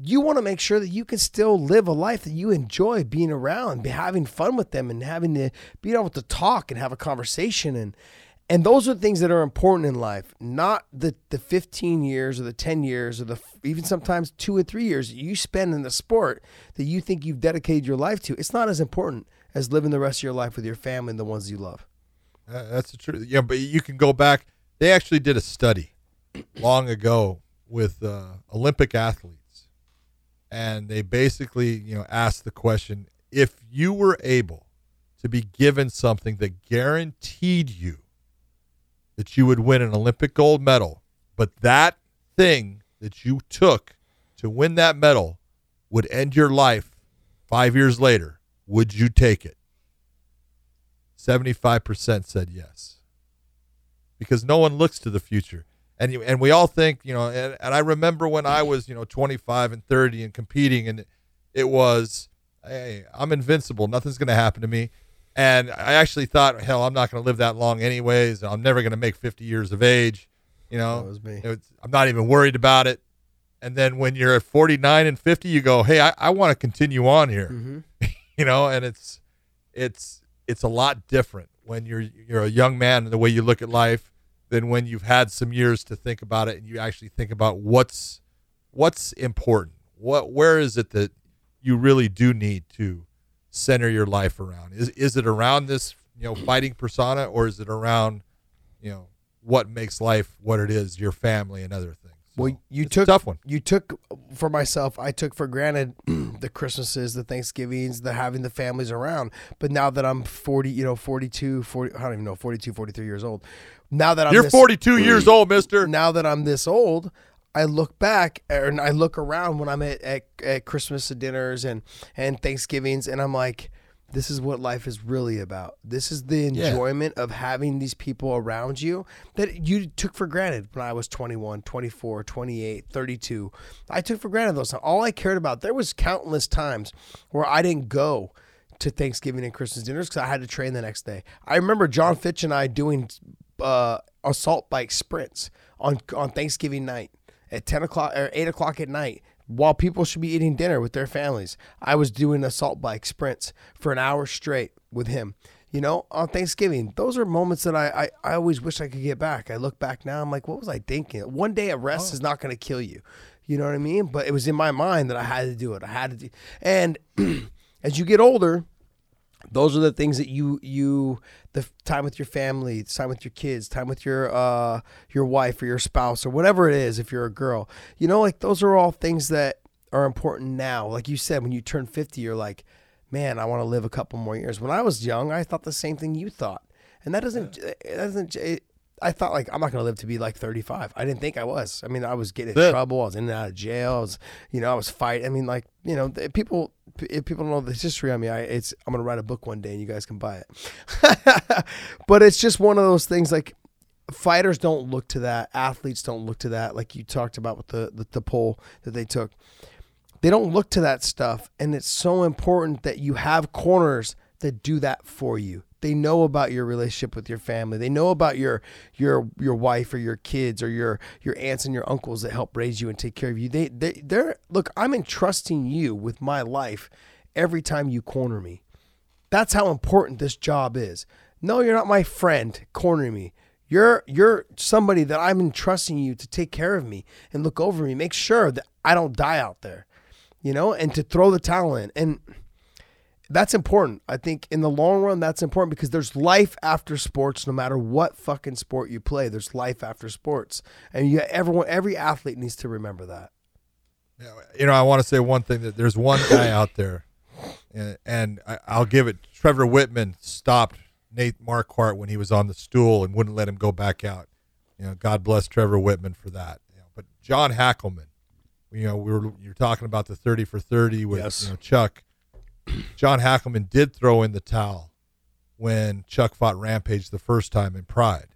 you want to make sure that you can still live a life that you enjoy being around, be having fun with them and having to be able to talk and have a conversation and and those are things that are important in life, not the, the 15 years or the 10 years or the even sometimes two or three years you spend in the sport that you think you've dedicated your life to. It's not as important as living the rest of your life with your family and the ones you love. Uh, that's the truth. Yeah, but you can go back. They actually did a study long ago with uh, Olympic athletes, and they basically, you know, asked the question: if you were able to be given something that guaranteed you that you would win an Olympic gold medal, but that thing that you took to win that medal would end your life five years later, would you take it? 75% said yes. Because no one looks to the future. And, you, and we all think, you know, and, and I remember when I was, you know, 25 and 30 and competing, and it was, hey, I'm invincible. Nothing's going to happen to me. And I actually thought, hell, I'm not going to live that long anyways. I'm never going to make 50 years of age. You know, That was me. It's- I'm not even worried about it. And then when you're at 49 and 50, you go, hey, I, I want to continue on here. Mm-hmm. You know, and it's it's it's a lot different when you're you're a young man and the way you look at life than when you've had some years to think about it and you actually think about what's what's important. What where is it that you really do need to center your life around? Is is it around this, you know, fighting persona or is it around, you know, what makes life what it is, your family and other things? So, Well, you it's a took tough one. You took for myself. I took for granted the Christmases, the Thanksgivings, the having the families around. But now that I'm 40, you know, 42, 40, I don't even know, 42, 43 years old. Now that I'm You're this, 42 years old, mister. now that I'm this old, I look back and I look around when I'm at, at, at Christmas dinners and, and Thanksgivings, and I'm like, this is what life is really about. This is the Yeah. enjoyment of having these people around you that you took for granted when I was 21, 24, 28, 32. I took for granted those. All I cared about, there was countless times where I didn't go to Thanksgiving and Christmas dinners because I had to train the next day. I remember John Fitch and I doing uh, assault bike sprints on on Thanksgiving night at ten o'clock or eight o'clock at night while people should be eating dinner with their families. I was doing assault bike sprints for an hour straight with him. You know, on Thanksgiving, those are moments that I, I, I always wish I could get back. I look back now, I'm like, what was I thinking? One day of rest oh. is not going to kill you. You know what I mean? But it was in my mind that I had to do it. I had to do, and as you get older, those are the things that you you the time with your family time with your kids time with your uh your wife or your spouse or whatever it is if you're a girl you know like those are all things that are important now like you said when you turn 50 you're like man i want to live a couple more years when i was young i thought the same thing you thought and that doesn't it doesn't it, I thought like I'm not gonna live to be like 35. I didn't think I was. I mean, I was getting in Yeah. trouble. I was in and out of jail. I was, you know, I was fighting. I mean, like you know, people if people don't know the history on me, I it's I'm gonna write a book one day and you guys can buy it. but it's just one of those things like fighters don't look to that, athletes don't look to that, like you talked about with the the, the poll that they took. They don't look to that stuff, and it's so important that you have corners that do that for you. They know about your relationship with your family. They know about your your your wife or your kids or your your aunts and your uncles that help raise you and take care of you. They they they're look. I'm entrusting you with my life every time you corner me. That's how important this job is. No, you're not my friend cornering me. You're you're somebody that I'm entrusting you to take care of me and look over me, make sure that I don't die out there, you know, and to throw the towel in. And that's important. I think in the long run, that's important because there's life after sports. No matter what fucking sport you play, there's life after sports, and you everyone, every athlete needs to remember that. You know, I want to say one thing that there's one guy out there, and, and I, I'll give it. Trevor Wittman stopped Nate Marquardt when he was on the stool and wouldn't let him go back out. You know, God bless Trevor Wittman for that. You know, but John Hackleman, you know, we were you're talking about the 30 for 30 with Yes. you know, Chuck. John Hackleman did throw in the towel when Chuck fought Rampage the first time in Pride.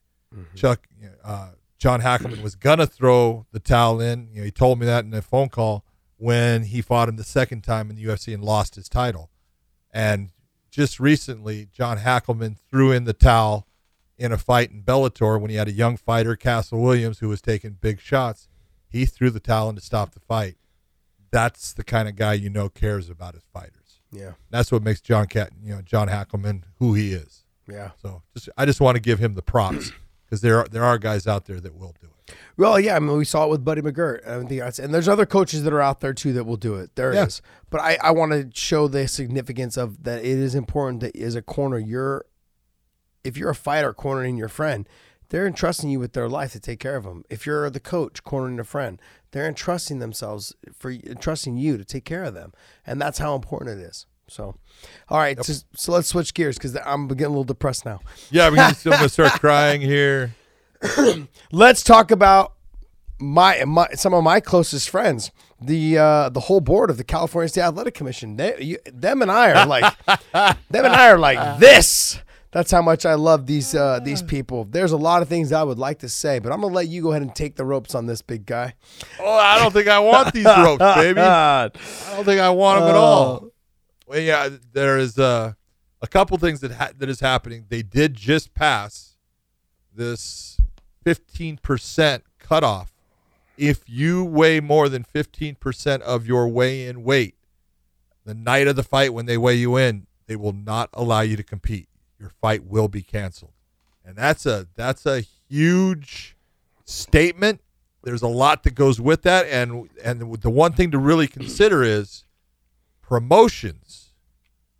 Chuck, uh, John Hackleman was gonna throw the towel in. You know, he told me that in a phone call when he fought him the second time in the UFC and lost his title. And just recently, John Hackleman threw in the towel in a fight in Bellator when he had a young fighter, Castle Williams, who was taking big shots. He threw the towel in to stop the fight. That's the kind of guy you know cares about his fighters. Yeah, That's what makes John Cat, you know, John Hackleman who he is. yeah. So just I just want to give him the props because there are there are guys out there that will do it. Well, yeah, I mean, we saw it with Buddy McGirt. I and there's other coaches that are out there too that will do it. There Yeah. is, but I, I want to show the significance of that. It is important that as a corner, you're, if you're a fighter cornering your friend, they're entrusting you with their life to take care of them. If you're the coach cornering a friend, they're entrusting themselves for entrusting you to take care of them, and that's how important it is. So, all right, so, so let's switch gears because I'm getting a little depressed now. Yeah, we're gonna, I'm gonna start crying here. let's talk about my, my some of my closest friends the uh the whole board of the california state athletic commission they you, them and i are like them and i are like this that's how much i love these uh these people there's a lot of things i would like to say but i'm gonna let you go ahead and take the ropes on this big guy Oh, I don't think I want these ropes, baby. I don't think I want them at all. Well, yeah, there is uh, a couple things that ha- that is happening. They did just pass this 15% cutoff. If you weigh more than 15% of your weigh-in weight, the night of the fight when they weigh you in, they will not allow you to compete. Your fight will be canceled. And that's a that's a huge statement. There's a lot that goes with that and and the one thing to really consider is promotions.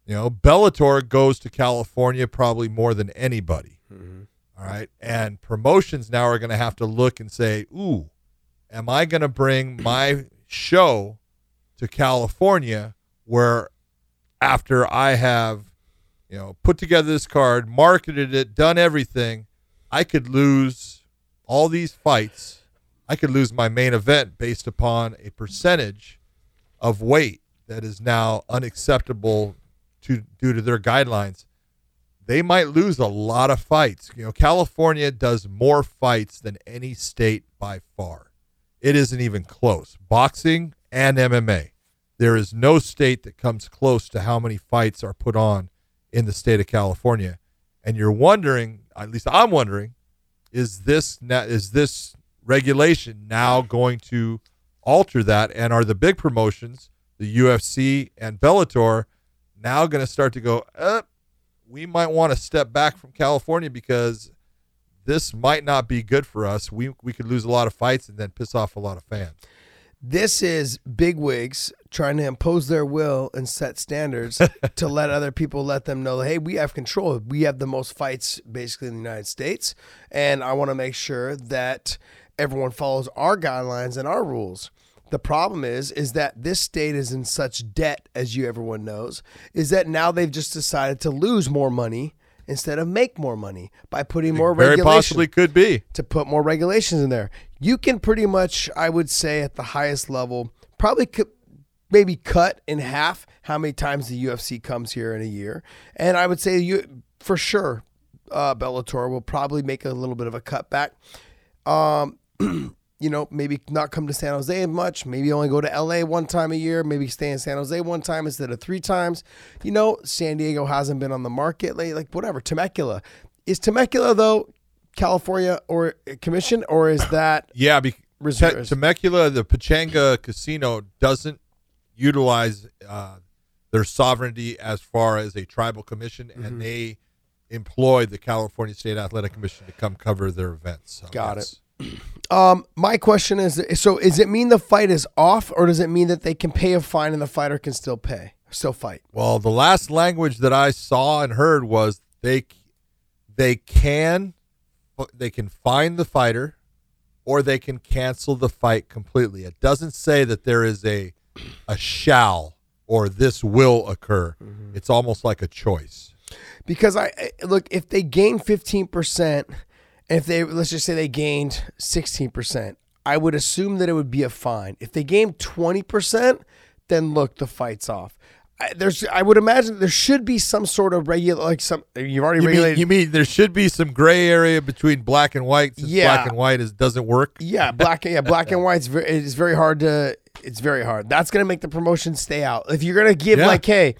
You know, Bellator goes to California probably more than anybody. Mm-hmm. All right. And promotions now are going to have to look and say, ooh, am I going to bring my show to California where after I have, you know, put together this card, marketed it, done everything, I could lose all these fights. I could lose my main event based upon a percentage of weight that is now unacceptable to due to their guidelines they might lose a lot of fights. You know, California does more fights than any state by far. It isn't even close. Boxing and MMA. There is no state that comes close to how many fights are put on in the state of California. And you're wondering, at least I'm wondering, is this na- is this regulation now going to alter that? And are the big promotions, the UFC and Bellator, now going to start to go, uh, we might want to step back from California because this might not be good for us. We we could lose a lot of fights and then piss off a lot of fans. This is big wigs trying to impose their will and set standards to let other people let them know hey we have control we have the most fights basically in the united states and i want to make sure that everyone follows our guidelines and our rules the problem is is that this state is in such debt as you everyone knows is that now they've just decided to lose more money instead of make more money by putting more Very regulation possibly could be. to put more regulations in there. You can pretty much, I would say, at the highest level, probably could maybe cut in half how many times the UFC comes here in a year. And I would say you for sure, uh, Bellator will probably make a little bit of a cutback. Um, you know, maybe not come to San Jose much. Maybe only go to LA one time a year. Maybe stay in San Jose one time instead of three times. You know, San Diego hasn't been on the market lately. Like whatever. Temecula is Temecula though California or commission or is that Yeah, be- Reserves. Te- Temecula, the Pechanga Casino doesn't utilize uh, their sovereignty as far as a tribal commission, Mm-hmm. and they employ the California State Athletic Commission to come cover their events. So, Got it. Um, my question is: so, does it mean the fight is off, or does it mean that they can pay a fine and the fighter can still pay? still fight. Well, the last language that I saw and heard was they they can they can find the fighter or they can cancel the fight completely. It doesn't say that there is a a shall or this will occur. Mm-hmm. It's almost like a choice. Because I look if they gain 15% if they let's just say they gained 16%, I would assume that it would be a fine. If they gained 20%, then look, the fight's off. I, there's, I would imagine there should be some sort of regular, like some. You've already you regulated. Mean, you mean there should be some gray area between black and white? Since yeah, black and white is doesn't work. Yeah, black. yeah, black and white very, it's very hard to. It's very hard. That's gonna make the promotion stay out. If you're gonna give yeah. like, hey,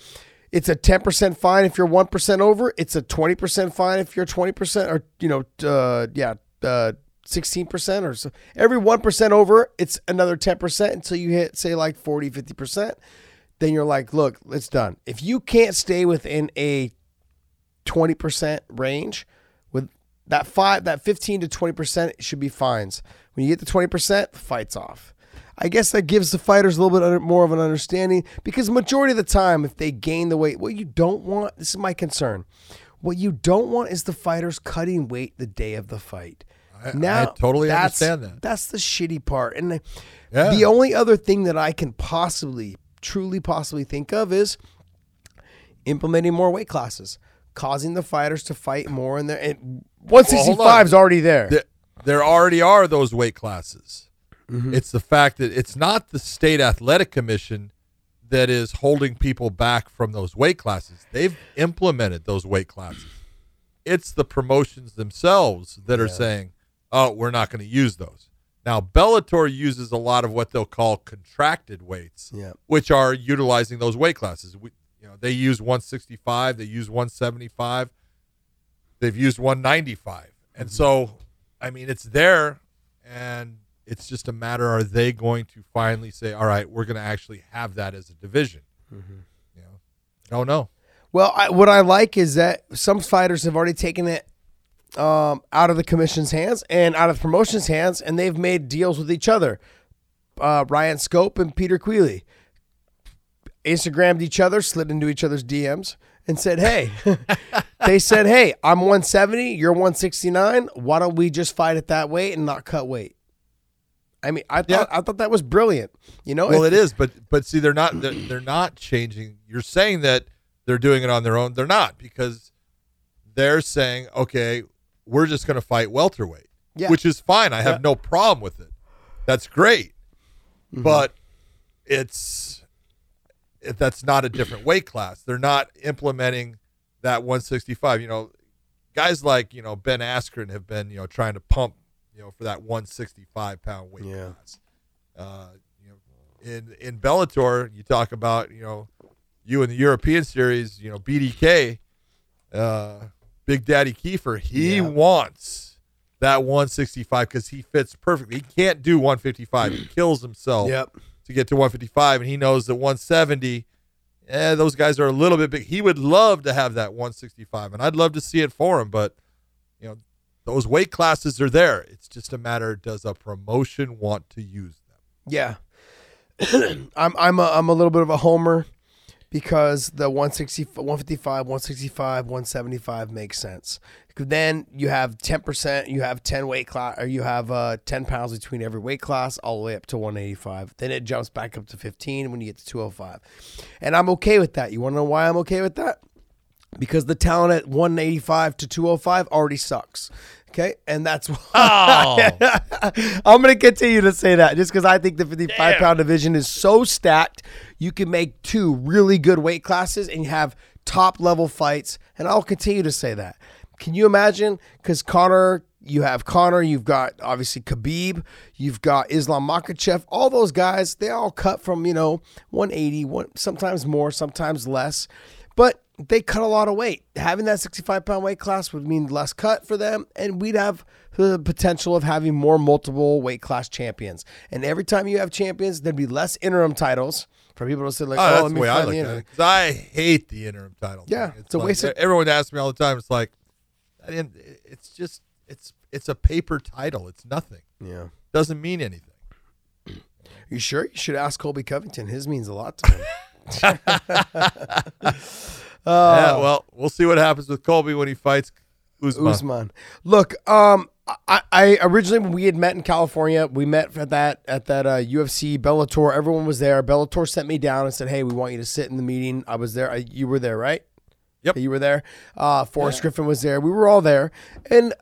it's a 10% fine if you're 1% over. It's a 20% fine if you're 20% or, you know, uh, yeah, uh, 16% or so. Every 1% over, it's another 10% until you hit, say, like 40, 50%. Then you're like, look, it's done. If you can't stay within a 20% range, with that five, that 15 to 20% should be fines. When you get to 20%, the fight's off. I guess that gives the fighters a little bit more of an understanding because majority of the time, if they gain the weight, what you don't want, this is my concern. What you don't want is the fighters cutting weight the day of the fight. I, now, I totally understand that. That's the shitty part. And yeah. the only other thing that I can possibly, truly possibly think of is implementing more weight classes, causing the fighters to fight more. And, and 165 well, is already there. there. There already are those weight classes. Mm-hmm. It's the fact that it's not the state athletic commission that is holding people back from those weight classes. They've implemented those weight classes. It's the promotions themselves that yeah. are saying, "Oh, we're not going to use those." Now, Bellator uses a lot of what they'll call contracted weights, yeah. which are utilizing those weight classes. We, you know, they use 165, they use 175, they've used 195, and mm-hmm. so, I mean, it's there, and it's just a matter: are they going to finally say, "All right, we're going to actually have that as a division"? Mm-hmm. You know, don't know. Well, I, what I like is that some fighters have already taken it um, out of the commission's hands and out of the promotion's hands, and they've made deals with each other. Uh, Ryan Scope and Peter Queally Instagrammed each other, slid into each other's DMs, and said, "Hey," they said, "Hey, I'm 170, you're 169. Why don't we just fight at that weight and not cut weight?" I mean, I thought yeah. I thought that was brilliant. You know, well, it is, but but see, they're not they're, they're not changing. You're saying that they're doing it on their own. They're not because they're saying, okay, we're just going to fight welterweight, yeah. which is fine. I have yeah. no problem with it. That's great, mm-hmm. but it's that's not a different weight class. They're not implementing that 165. You know, guys like you know Ben Askren have been you know trying to pump you know, for that 165 pound weight yeah. class. Uh, you know, in in Bellator, you talk about you know, you in the European series, you know, BDK, uh, Big Daddy Kiefer, he yeah. wants that 165 because he fits perfectly. He can't do 155. he kills himself yep. to get to 155, and he knows that 170. Eh, those guys are a little bit big. He would love to have that 165, and I'd love to see it for him. But you know, those weight classes are there. It's just a matter does a promotion want to use them? Yeah. I'm I'm a, I'm a little bit of a homer because the 160 155 165 175 makes sense. Then you have 10%, you have 10 weight class or you have uh, 10 pounds between every weight class all the way up to 185. Then it jumps back up to 15 when you get to 205. And I'm okay with that. You want to know why I'm okay with that? Because the talent at 185 to 205 already sucks. Okay, and that's why oh. I'm going to continue to say that just because I think the 55 Damn. pound division is so stacked. You can make two really good weight classes and you have top level fights, and I'll continue to say that. Can you imagine? Because Conor, you have Conor, you've got obviously Khabib, you've got Islam Makhachev, all those guys. They all cut from you know 180, one, sometimes more, sometimes less, but they cut a lot of weight. Having that 65 pound weight class would mean less cut for them, and we'd have the potential of having more multiple weight class champions. And every time you have champions, there'd be less interim titles for people to say like, "Oh, oh that's the way I look at it." Because I hate the interim title. Yeah, it's, it's a like, waste. Of- everyone asks me all the time. It's like, it's just it's it's a paper title. It's nothing. Yeah, doesn't mean anything. You sure? You should ask Colby Covington. His means a lot to him. yeah, well, we'll see what happens with Colby when he fights Usman. Usman. Look, um, I, I originally when we had met in California, we met at that at that uh, UFC Bellator. Everyone was there. Bellator sent me down and said, "Hey, we want you to sit in the meeting." I was there. I, you were there, right? Yep. You were there. Uh, Forrest Griffin was there. We were all there, and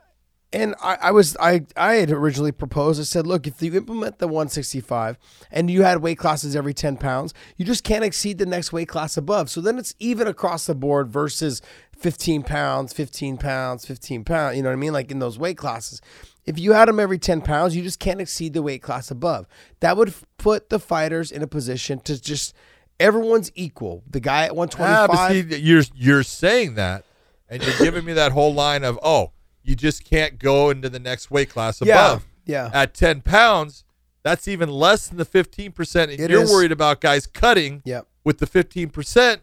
and I, I was I I had originally proposed. I said, look, if you implement the 165 and you had weight classes every 10 pounds, you just can't exceed the next weight class above. So then it's even across the board versus 15 pounds, 15 pounds, 15 pounds. You know what I mean? Like in those weight classes. If you had them every 10 pounds, you just can't exceed the weight class above. That would put the fighters in a position to just everyone's equal. The guy at Ah, 125. but see, you're you're saying that, and you're giving me that whole line of, oh, you just can't go into the next weight class above. yeah. yeah. At 10 pounds, that's even less than the 15%. And It you're is. worried about guys cutting Yep. with the 15%.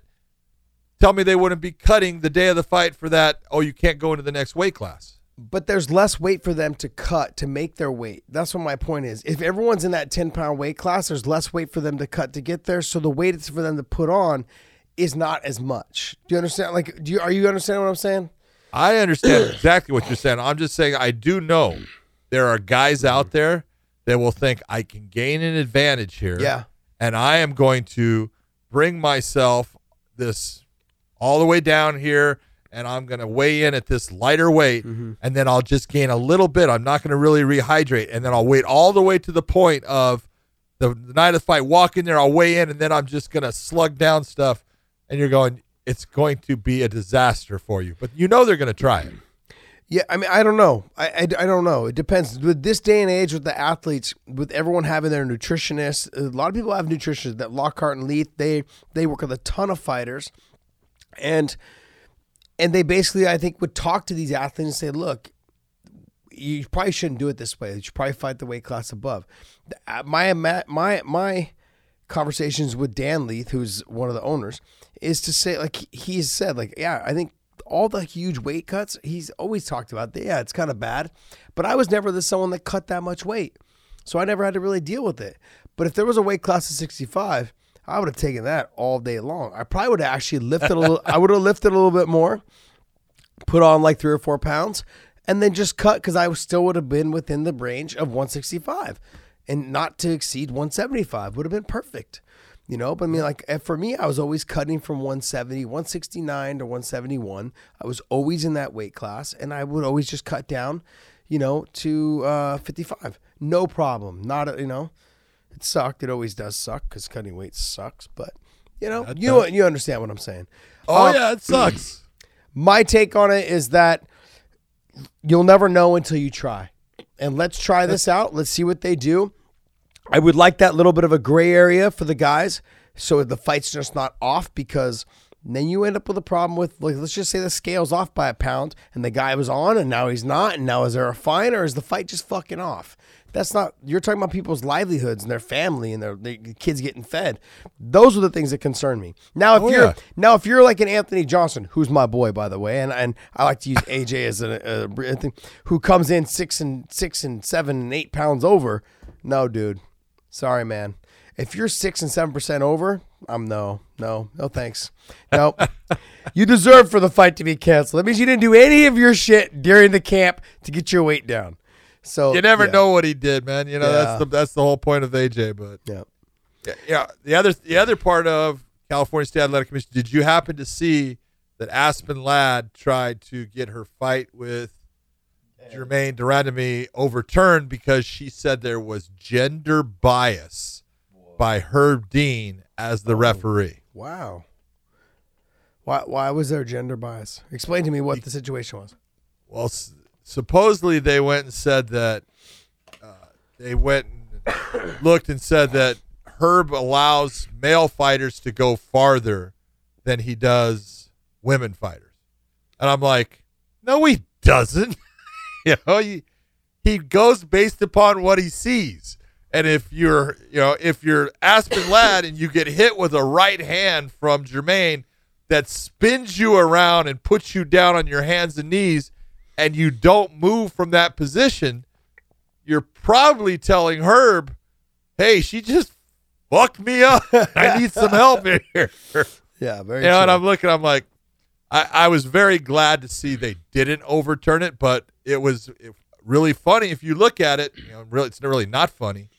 Tell me they wouldn't be cutting the day of the fight for that, oh, you can't go into the next weight class. but there's less weight for them to cut to make their weight. That's what my point is. If everyone's in that 10 pound weight class, there's less weight for them to cut to get there. So the weight it's for them to put on is not as much. Do you understand? Like, do you are you understand what I'm saying? I understand exactly what you're saying. I'm just saying I do know there are guys mm-hmm. out there that will think I can gain an advantage here. Yeah. And I am going to bring myself this all the way down here and I'm going to weigh in at this lighter weight mm-hmm. and then I'll just gain a little bit. I'm not going to really rehydrate and then I'll wait all the way to the point of the, the night of the fight, walk in there, I'll weigh in and then I'm just going to slug down stuff and you're going it's going to be a disaster for you. But you know they're going to try it. Yeah, I mean, I don't know. I, I, I don't know. It depends. With this day and age, with the athletes, with everyone having their nutritionists, a lot of people have nutritionists. That Lockhart and Leith, they they work with a ton of fighters, and and they basically, I think, would talk to these athletes and say, "Look, you probably shouldn't do it this way. You should probably fight the weight class above." Uh, My my my my conversations with Dan Leith, who's one of the owners, is to say like he's said like yeah, I think all the huge weight cuts he's always talked about. Yeah, it's kind of bad, but I was never the someone that cut that much weight, so I never had to really deal with it. But if there was a weight class of sixty five. I would have taken that all day long. I probably would have actually lifted a little. I would have lifted a little bit more, put on like three or four pounds, and then just cut because I still would have been within the range of 165 and not to exceed 175 would have been perfect. You know, but I mean, like eh, for me, I was always cutting from 170, 169 to 171. I was always in that weight class, and I would always just cut down, you know, to uh, 55. No problem. Not, a, you know, it sucked. It always does suck because cutting weight sucks, but you know, That you you understand what I'm saying. Oh, Um, yeah, it sucks. my take on it is that you'll never know until you try. And let's try this out. Let's see what they do. I would like that little bit of a gray area for the guys so the fight's just not off because then you end up with a problem with like let's just say the scale's off by a pound and the guy was on and now he's not and now is there a fine or is the fight just fucking off? That's not you're talking about people's livelihoods and their family and their, their kids getting fed. Those are the things that concern me. Now if Oh, you're yeah. now, if you're like an Anthony Johnson, who's my boy, by the way, and, and I like to use AJ as a, uh, a, a thing, who comes in six and six and seven and eight pounds over. No, dude, sorry, man. If you're six and seven percent over, I'm no, no, no, thanks. No, you deserve for the fight to be canceled. That means you didn't do any of your shit during the camp to get your weight down. So You never yeah, know what he did, man. You know Yeah. that's the that's the whole point of AJ. But Yeah. yeah, yeah, the other the other part of California State Athletic Commission. Did you happen to see that Aspen Ladd tried to get her fight with Germaine de Randamie overturned because she said there was gender bias by Herb Dean as Oh. the referee? Wow. Why? Why was there gender bias? Explain to me what the situation was. Well, s- supposedly they went and said that uh, they went and looked and said that Herb allows male fighters to go farther than he does women fighters, and I'm like, no, he doesn't. you know, he, he goes based upon what he sees. And if you're, you know, if you're Aspen Ladd and you get hit with a right hand from Germaine that spins you around and puts you down on your hands and knees, and you don't move from that position, you're probably telling Herb, "Hey, she just fucked me up. I need some help here. Yeah, very You know, and. I'm looking, I'm like, I, I was very glad to see they didn't overturn it, but it was really funny if you look at it. You know, really, it's really not funny.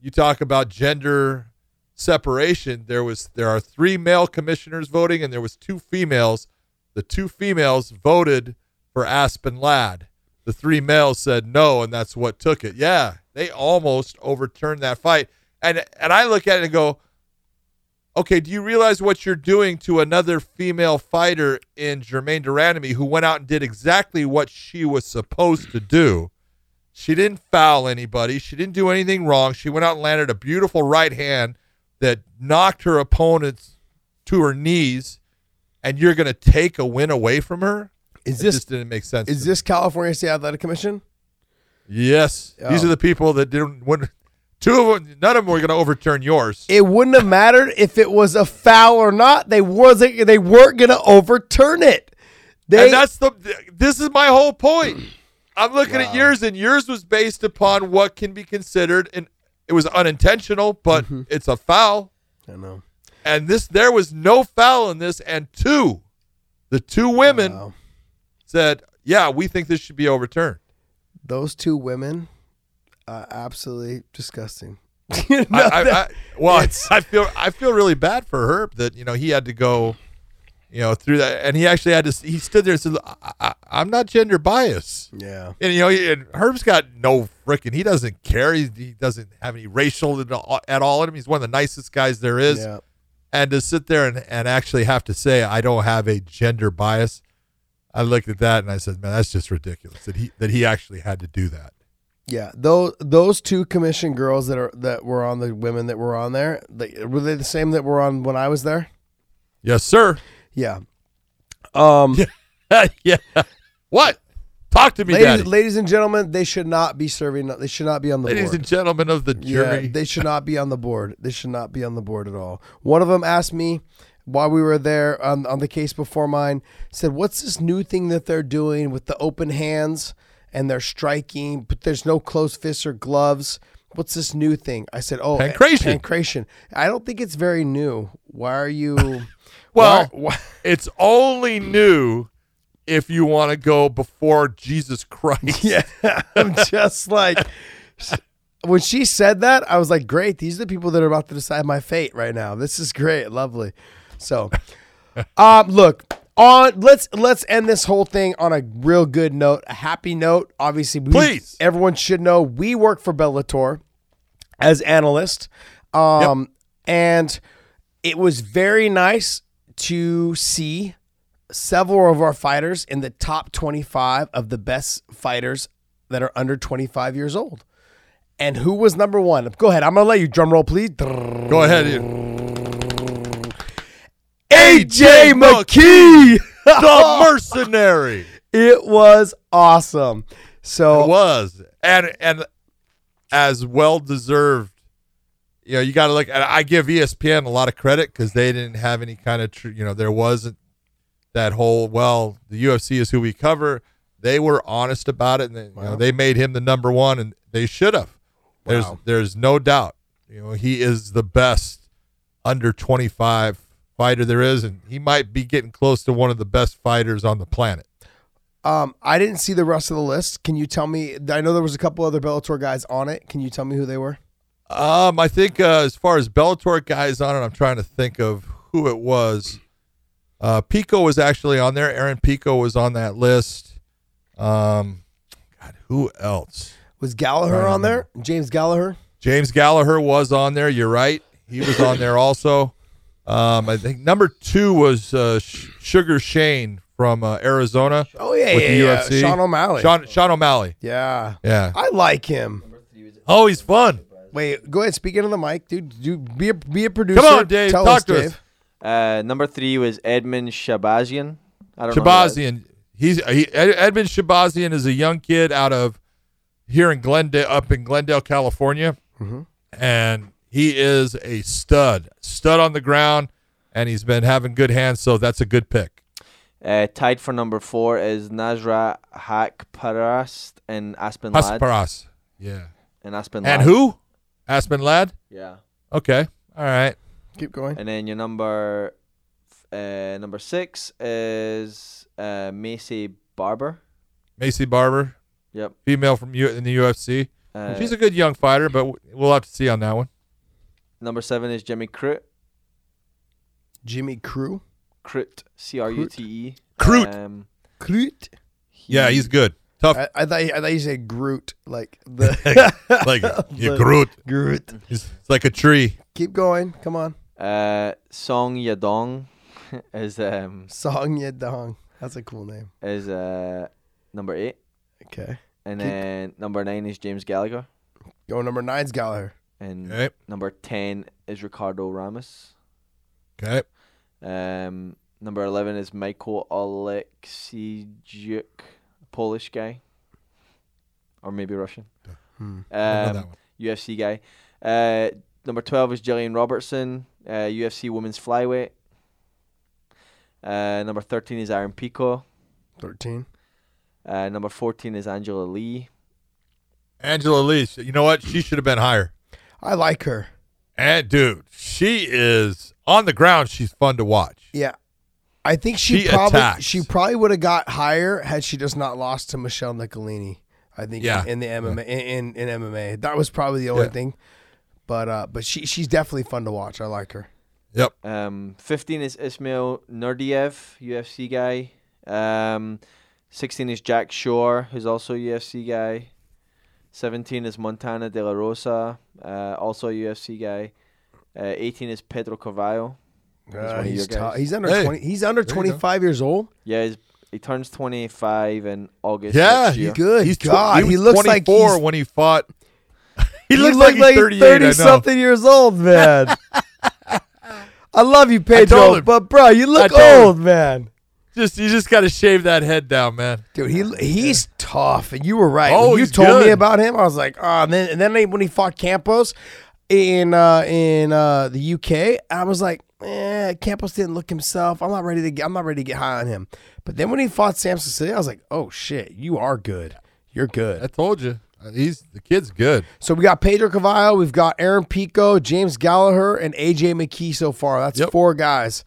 You talk about gender separation. There was there are three male commissioners voting, and there was two females. The two females voted for Aspen Ladd. The three males said no, and that's what took it. Yeah, they almost overturned that fight. And and I look at it and go, okay, do you realize what you're doing to another female fighter in Germaine de Randamie who went out and did exactly what she was supposed to do? She didn't foul anybody. She didn't do anything wrong. She went out and landed a beautiful right hand that knocked her opponents to her knees, and you're going to take a win away from her? Is It this just didn't make sense. is this California State Athletic Commission? me. Yes, these Oh. are the people that didn't. When, two of them, none of them were going to overturn yours. It wouldn't have mattered if it was a foul or not. They wasn't. They weren't going to overturn it. They and that's the this is my whole point. I'm looking at yours, and yours was based upon what can be considered, and it was unintentional, but Mm-hmm. it's a foul. I know. And this, there was no foul in this, and two, the two women Wow. said, "Yeah, we think this should be overturned." Those two women, uh, absolutely disgusting. I, I, I, well, It's- I feel I feel really bad for Herb that you know he had to go, you know, through that, and he actually had to. He stood there and said, I, I, "I'm not gender biased." yeah. And you know, and Herb's got no freaking. He doesn't care. He, he doesn't have any racial at all, at all in him. He's one of the nicest guys there is. Yeah. And to sit there and, and actually have to say I don't have a gender bias, I looked at that and I said, man, that's just ridiculous that he that he actually had to do that. Yeah, those those two commission girls that are that were on the women that were on there, they, were they the same that were on when I was there? Yes, sir. Yeah. Um, yeah. What? Talk to me, ladies, ladies and gentlemen, they should not be serving. They should not be on the Ladies board. and gentlemen of the yeah, jury. they should not be on the board. They should not be on the board at all. One of them asked me while we were there on on the case before mine. Said, "What's this new thing that they're doing with the open hands and they're striking, but there's no closed fists or gloves?" What's this new thing? I said, "Oh, Pancration. Pancration. I don't think it's very new. Why are you? well, why- why- it's only new if you want to go before Jesus Christ. Yeah, I'm just like when she said that, I was like, "Great, these are the people that are about to decide my fate right now. This is great, lovely." So, um, look on. Let's let's end this whole thing on a real good note, a happy note. Obviously, we, Please. everyone should know we work for Bellator as analyst, um, and it was very nice to see several of our fighters in the top 25 of the best fighters that are under 25 years old. And who was number one? Go ahead. I'm going to let you drum roll, please. Go ahead. Ian. AJ McKee. the mercenary. it was awesome. So It was, and and as well deserved. You know, you got to look. I give ESPN a lot of credit because they didn't have any kind of, tr- you know, there wasn't that whole. Well, the UFC is who we cover. They were honest about it, and they, you know, they made him the number one, and they should have. There's Wow. there's no doubt. You know, he is the best under 25 fighter there is, and he might be getting close to one of the best fighters on the planet. um, I didn't see the rest of the list. Can you tell me? I know there was a couple other Bellator guys on it. Can you tell me who they were? Um, I think uh, as far as Bellator guys on it, I'm trying to think of who it was. Uh, Pico was actually on there. Aaron Pico was on that list. Um, God, who else? Was Gallagher on there? James Gallagher? James Gallagher was on there. You're right. He was on there also. Um, I think number two was uh, Sh- Sugar Shane from uh, Arizona. Oh yeah, with yeah, the yeah. UFC. Sean O'Malley. Sean, Sean O'Malley. Yeah, Yeah. I like him. Oh, he's fun. Wait, go ahead. Speak into the mic, dude. You be a be a producer. Come on, Dave. Tell Talk us, to us. Uh, number three was Edmund Shahbazyan. I don't know. who that is. Shahbazyan. He's he, Ed- Edmund Shahbazyan is a young kid out of here in Glendale, up in Glendale, California, Mm-hmm. and he is a stud, stud on the ground, and he's been having good hands. So that's a good pick. Uh, tied for number four is Nazra Haqparast and Aspen Ladd. Hasparas, yeah. And Aspen And Ladd. who? Aspen Ladd. Yeah. Okay. All right. Keep going. And then your number uh, number six is uh, Maycee Barber. Maycee Barber, Yep. female from U- in the UFC. Uh, She's a good young fighter, but w- we'll have to see on that one. Number seven is Jimmy Crute. Jimmy Crew. Crute. C R U T E. Crute. Um, Groot. he- Yeah, he's good. Tough. I, I thought I thought you said Groot, like the like you the- Groot. Groot. He's it's like a tree. Keep going. Come on. Uh, Song Yadong is um Song Yadong. That's a cool name. is uh number eight, Okay. and Keep- then number nine is James Gallagher, Go number nine's Gallagher. And Okay. number ten is Ricardo Ramos. Okay. Um, number eleven is Michael Oleksiejczuk, Polish guy, or maybe Russian. Hmm. I know Um, that one. UFC guy. Uh, number 12 is Jillian Robertson, uh, UFC women's flyweight. Uh, number 13 is Aaron Pico. Thirteen. Uh, number 14 is Angela Lee. Angela Lee. You know what? She should have been higher. I like her. And dude, she is on the ground. She's fun to watch. Yeah. I think she, She probably attacks. she probably would have got higher had she just not lost to Michelle Nicolini. I think Yeah. in, the MMA in, in, in MMA. That was probably the only Yeah. thing. But uh but she she's definitely fun to watch. I like her. Yep. Um, 15 is Ismail Naurdiev, UFC guy. Um, 16 is Jack Shore, who's also a UFC guy. 17 is Montana De La Rosa, uh, also a UFC guy. Uh, 18 is Pedro Carvalho. He's Uh, he's, your tou- guys. he's under Hey, twenty. He's under there you go. twenty five years old. Yeah, he's, he turns 25 in August. Yeah, he's. Good He's tw- God, he, he was looks like 24 when he fought. he, He looks looked like he's 38. I know. something years old, man. I love you, Pedro, but bro, you look told him. old, man. Just you just got to shave that head down, man. Dude, he he's tough, and you were right. Oh, when you told me about him, I was like, oh, and then and then when he fought Campos in uh, in uh, the UK, I was like, eh, Campos didn't look himself. I'm not ready to get. I'm not ready to get high on him. But then when he fought Sam Sicilia, I was like, oh shit, you are good. You're good. I told you, he's the kid's good. So we got Pedro Carvalho, we've got Aaron Pico, James Gallagher, and AJ McKee so far. That's Yep. four guys.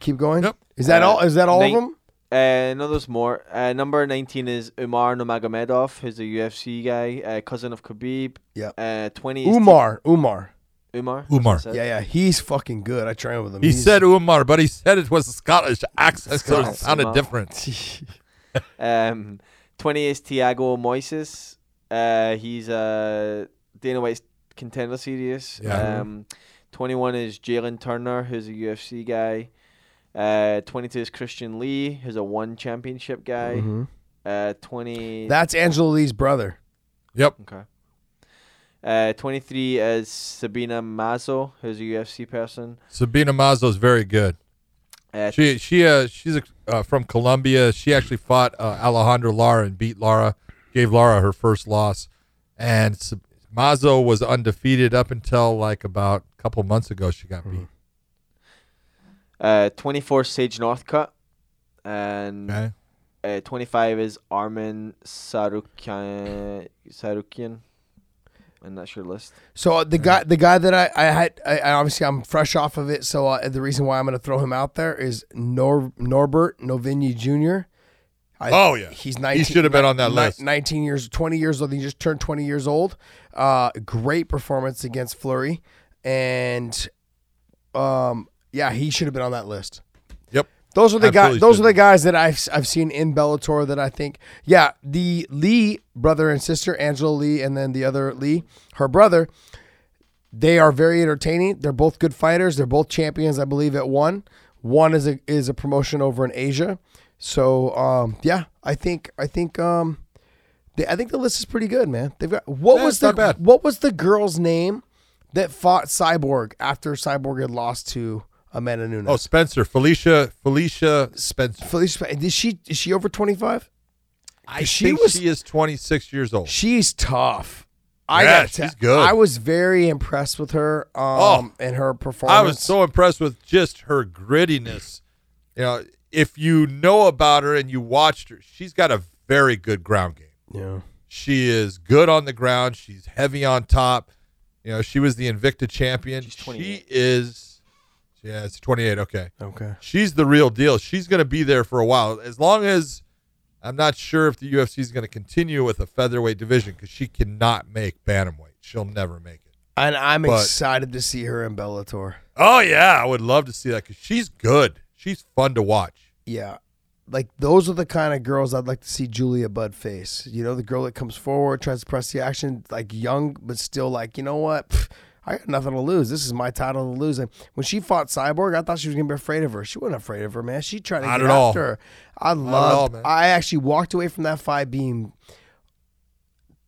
Keep going. Yep. Is that Uh, all? Is that all nine- of them? Uh, no, there's more. Uh, number 19 is Umar Nurmagomedov, who's a UFC guy, uh, cousin of Khabib. Yeah. Uh, 20 is Umar. Umar. Umar. Umar. that's what I Yeah, yeah. He's fucking good. I trained with him. He He's- said Umar, but he said it was a Scottish accent, so it Scottish. sounded Umar. different. Um, 20 is Tiago Moises. Uh, he's uh, Dana White's contender series. Yeah. Um, 21 is Jalen Turner, who's a UFC guy. Uh, 22 is Christian Lee, who's a one championship guy. Mhm. Uh, 20. That's Angela Lee's brother. Yep. Okay. Uh, 23 is Sabina Mazo, who's a UFC person. Sabina Mazo is very good. Uh, She she uh she's a, uh, from Colombia. She actually fought uh, Alejandra Lara and beat Lara, gave Lara her first loss, and Sab- Mazo was undefeated up until like about a couple months ago. She got beat. Uh, 24 Sage Northcutt. And Okay. uh, 25 is Armin Tsarukyan. Tsarukyan. And that's your list. So uh, the guy, the guy that I, I had, I, I obviously I'm fresh off of it. So uh, the reason why I'm going to throw him out there is Nor, Norbert Novenyi Jr. I, Oh, yeah. he's He should have been on that ni- list. 19 years, 20 years old. He just turned 20 years old. Uh, great performance against Flurry, and um, yeah, he should have been on that list. Yep. Those are the guys. Those are the guys that I've I've seen in Bellator that I think. Yeah, the Lee brother and sister, Angela Lee, and then the other Lee, her brother. They are very entertaining. They're both good fighters. They're both champions, I believe, at one. One is a is a promotion over in Asia. So um, yeah, I think I think um, they, I think the list is pretty good, man. They've got what Yeah, was the bad. what was the girl's name that fought Cyborg after Cyborg had lost to Amanda Nunes? Oh, Spencer, Felicia, Felicia Spencer. Felicia, is she is she over twenty five? I she think was- she is 26 years old. She's tough. I Yeah, got to- she's good. I was very impressed with her um Oh, and her performance. I was so impressed with just her grittiness. You know, if you know about her and you watched her, she's got a very good ground game. yeah. She is good on the ground. She's heavy on top. You know, she was the Invicta champion. She's She is, yeah, it's 28. Okay. Okay. She's the real deal. She's going to be there for a while. As long as I'm not sure if the UFC is going to continue with a featherweight division because she cannot make bantamweight. She'll never make it. And I'm But- excited to see her in Bellator. Oh, yeah. I would love to see that because she's good. She's fun to watch. Yeah. Like those are the kind of girls I'd like to see Julia Budd face. You know, the girl that comes forward, tries to press the action, like young, but still like, you know what? Pff, I got nothing to lose. This is my title to lose. And when she fought Cyborg, I thought she was gonna be afraid of her. She wasn't afraid of her, man. She tried to Not get at all. after her. I loved. I actually walked away from that fight being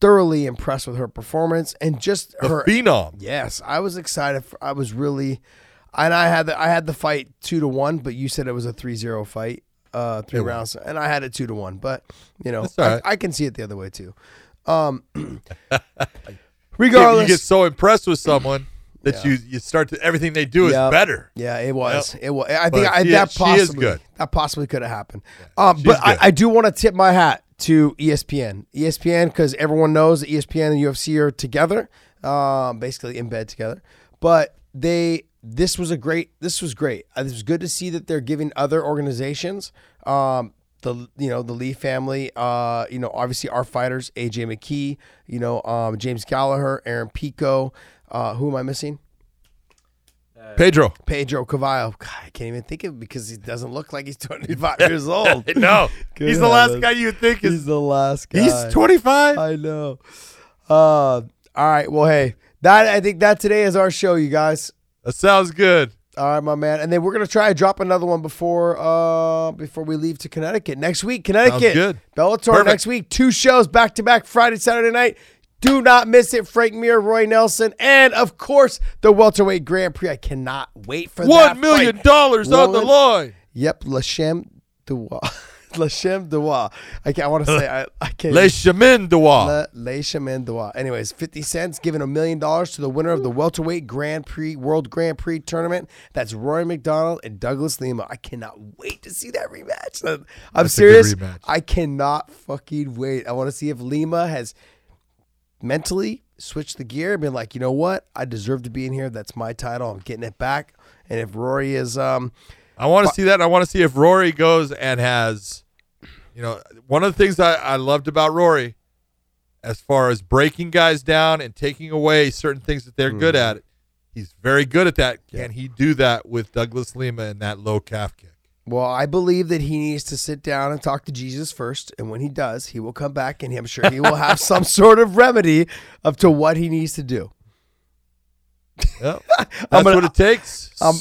thoroughly impressed with her performance and just The her phenom. Yes, I was excited. For, I was really, and I had the I had the fight two to one, but you said it was a 3-0 fight, uh, three It was. rounds, and I had it two to one. But you know, I, right. I can see it the other way too. Um, regardless, you get so impressed with someone that Yeah. you you start to everything they do is better. Yeah, it was. It was. I think I, she that possibly that possibly could have happened. um, but I. I do want to tip my hat to ESPN. ESPN because everyone knows that ESPN and UFC are together, um, basically in bed together. But they this was a great. This was great. Uh, This was good to see that they're giving other organizations. Um, the you know the Lee family, uh, you know obviously our fighters, AJ McKee, you know um, James Gallagher, Aaron Pico, uh, who am I missing? Pedro. Pedro Carvalho. God, I can't even think of it because he doesn't look like he's 25 years old. no, he's the last guy you would think He's is. the last guy. He's 25. I know. Uh, all right. Well, hey, that I think that today is our show, you guys. That sounds good. All right, my man. And then we're gonna try to drop another one before uh before we leave to Connecticut next week. Connecticut, good. Bellator Perfect. next week. Two shows back to back, Friday, Saturday night. Do not miss it. Frank Mir, Roy Nelson, and of course the welterweight Grand Prix. I cannot wait for that One million fight. dollars on the line. Yep, Lachem Duwa. Lachem Duwa. I can't. I want to say. I, I can't. Le Chemin de Wa. Le, Le Chemin Duwa. Anyways, fifty cents giving a million dollars to the winner of the welterweight Grand Prix World Grand Prix tournament. That's Rory MacDonald and Douglas Lima. I cannot wait to see that rematch. I'm That's serious. rematch. I cannot fucking wait. I want to see if Lima has mentally switched the gear and been like, you know what? I deserve to be in here. That's my title. I'm getting it back. And if Rory is um I want to see that. I want to see if Rory goes and has, you know, one of the things I, I loved about Rory, as far as breaking guys down and taking away certain things that they're good Mm-hmm. at, he's very good at that. Can he do that with Douglas Lima and that low calf kick? Well, I believe that he needs to sit down and talk to Jesus first, and when he does, he will come back, and I'm sure he will have some sort of remedy of to what he needs to do. Yep. I'm That's gonna- what it takes. I'm-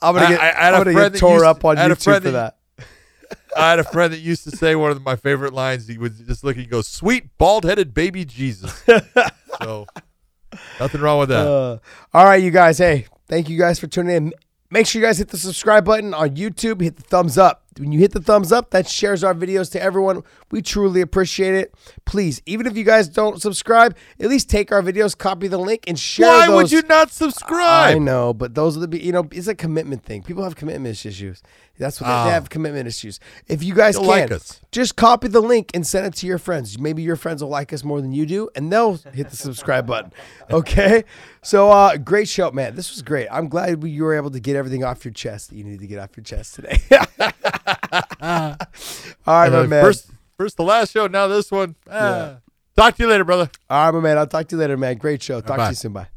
I'm gonna get, I- I had I'm a friend get tore used- up on YouTube for that. I had a friend that used to say one of my favorite lines. He would just look and go, "Sweet bald-headed baby Jesus." so nothing wrong with that. Uh, all right, you guys. Hey, thank you guys for tuning in. Make sure you guys hit the subscribe button on YouTube. Hit the thumbs up. When you hit the thumbs up, that shares our videos to everyone. We truly appreciate it. Please, even if you guys don't subscribe, at least take our videos, copy the link, and share Why those. would you not subscribe? I know, but those are the you know it's a commitment thing. People have commitment issues. That's what they, they have commitment issues. If you guys can like us. just copy the link and send it to your friends. Maybe your friends will like us more than you do, and they'll hit the subscribe button. Okay, so uh, great show, man. This was great. I'm glad we, you were able to get everything off your chest that you need to get off your chest today. All right, my man. First, first the last show. Now this one. Ah. Talk to you later, brother. All right, my man. I'll talk to you later, man. Great show. Talk to Bye. you soon. Bye.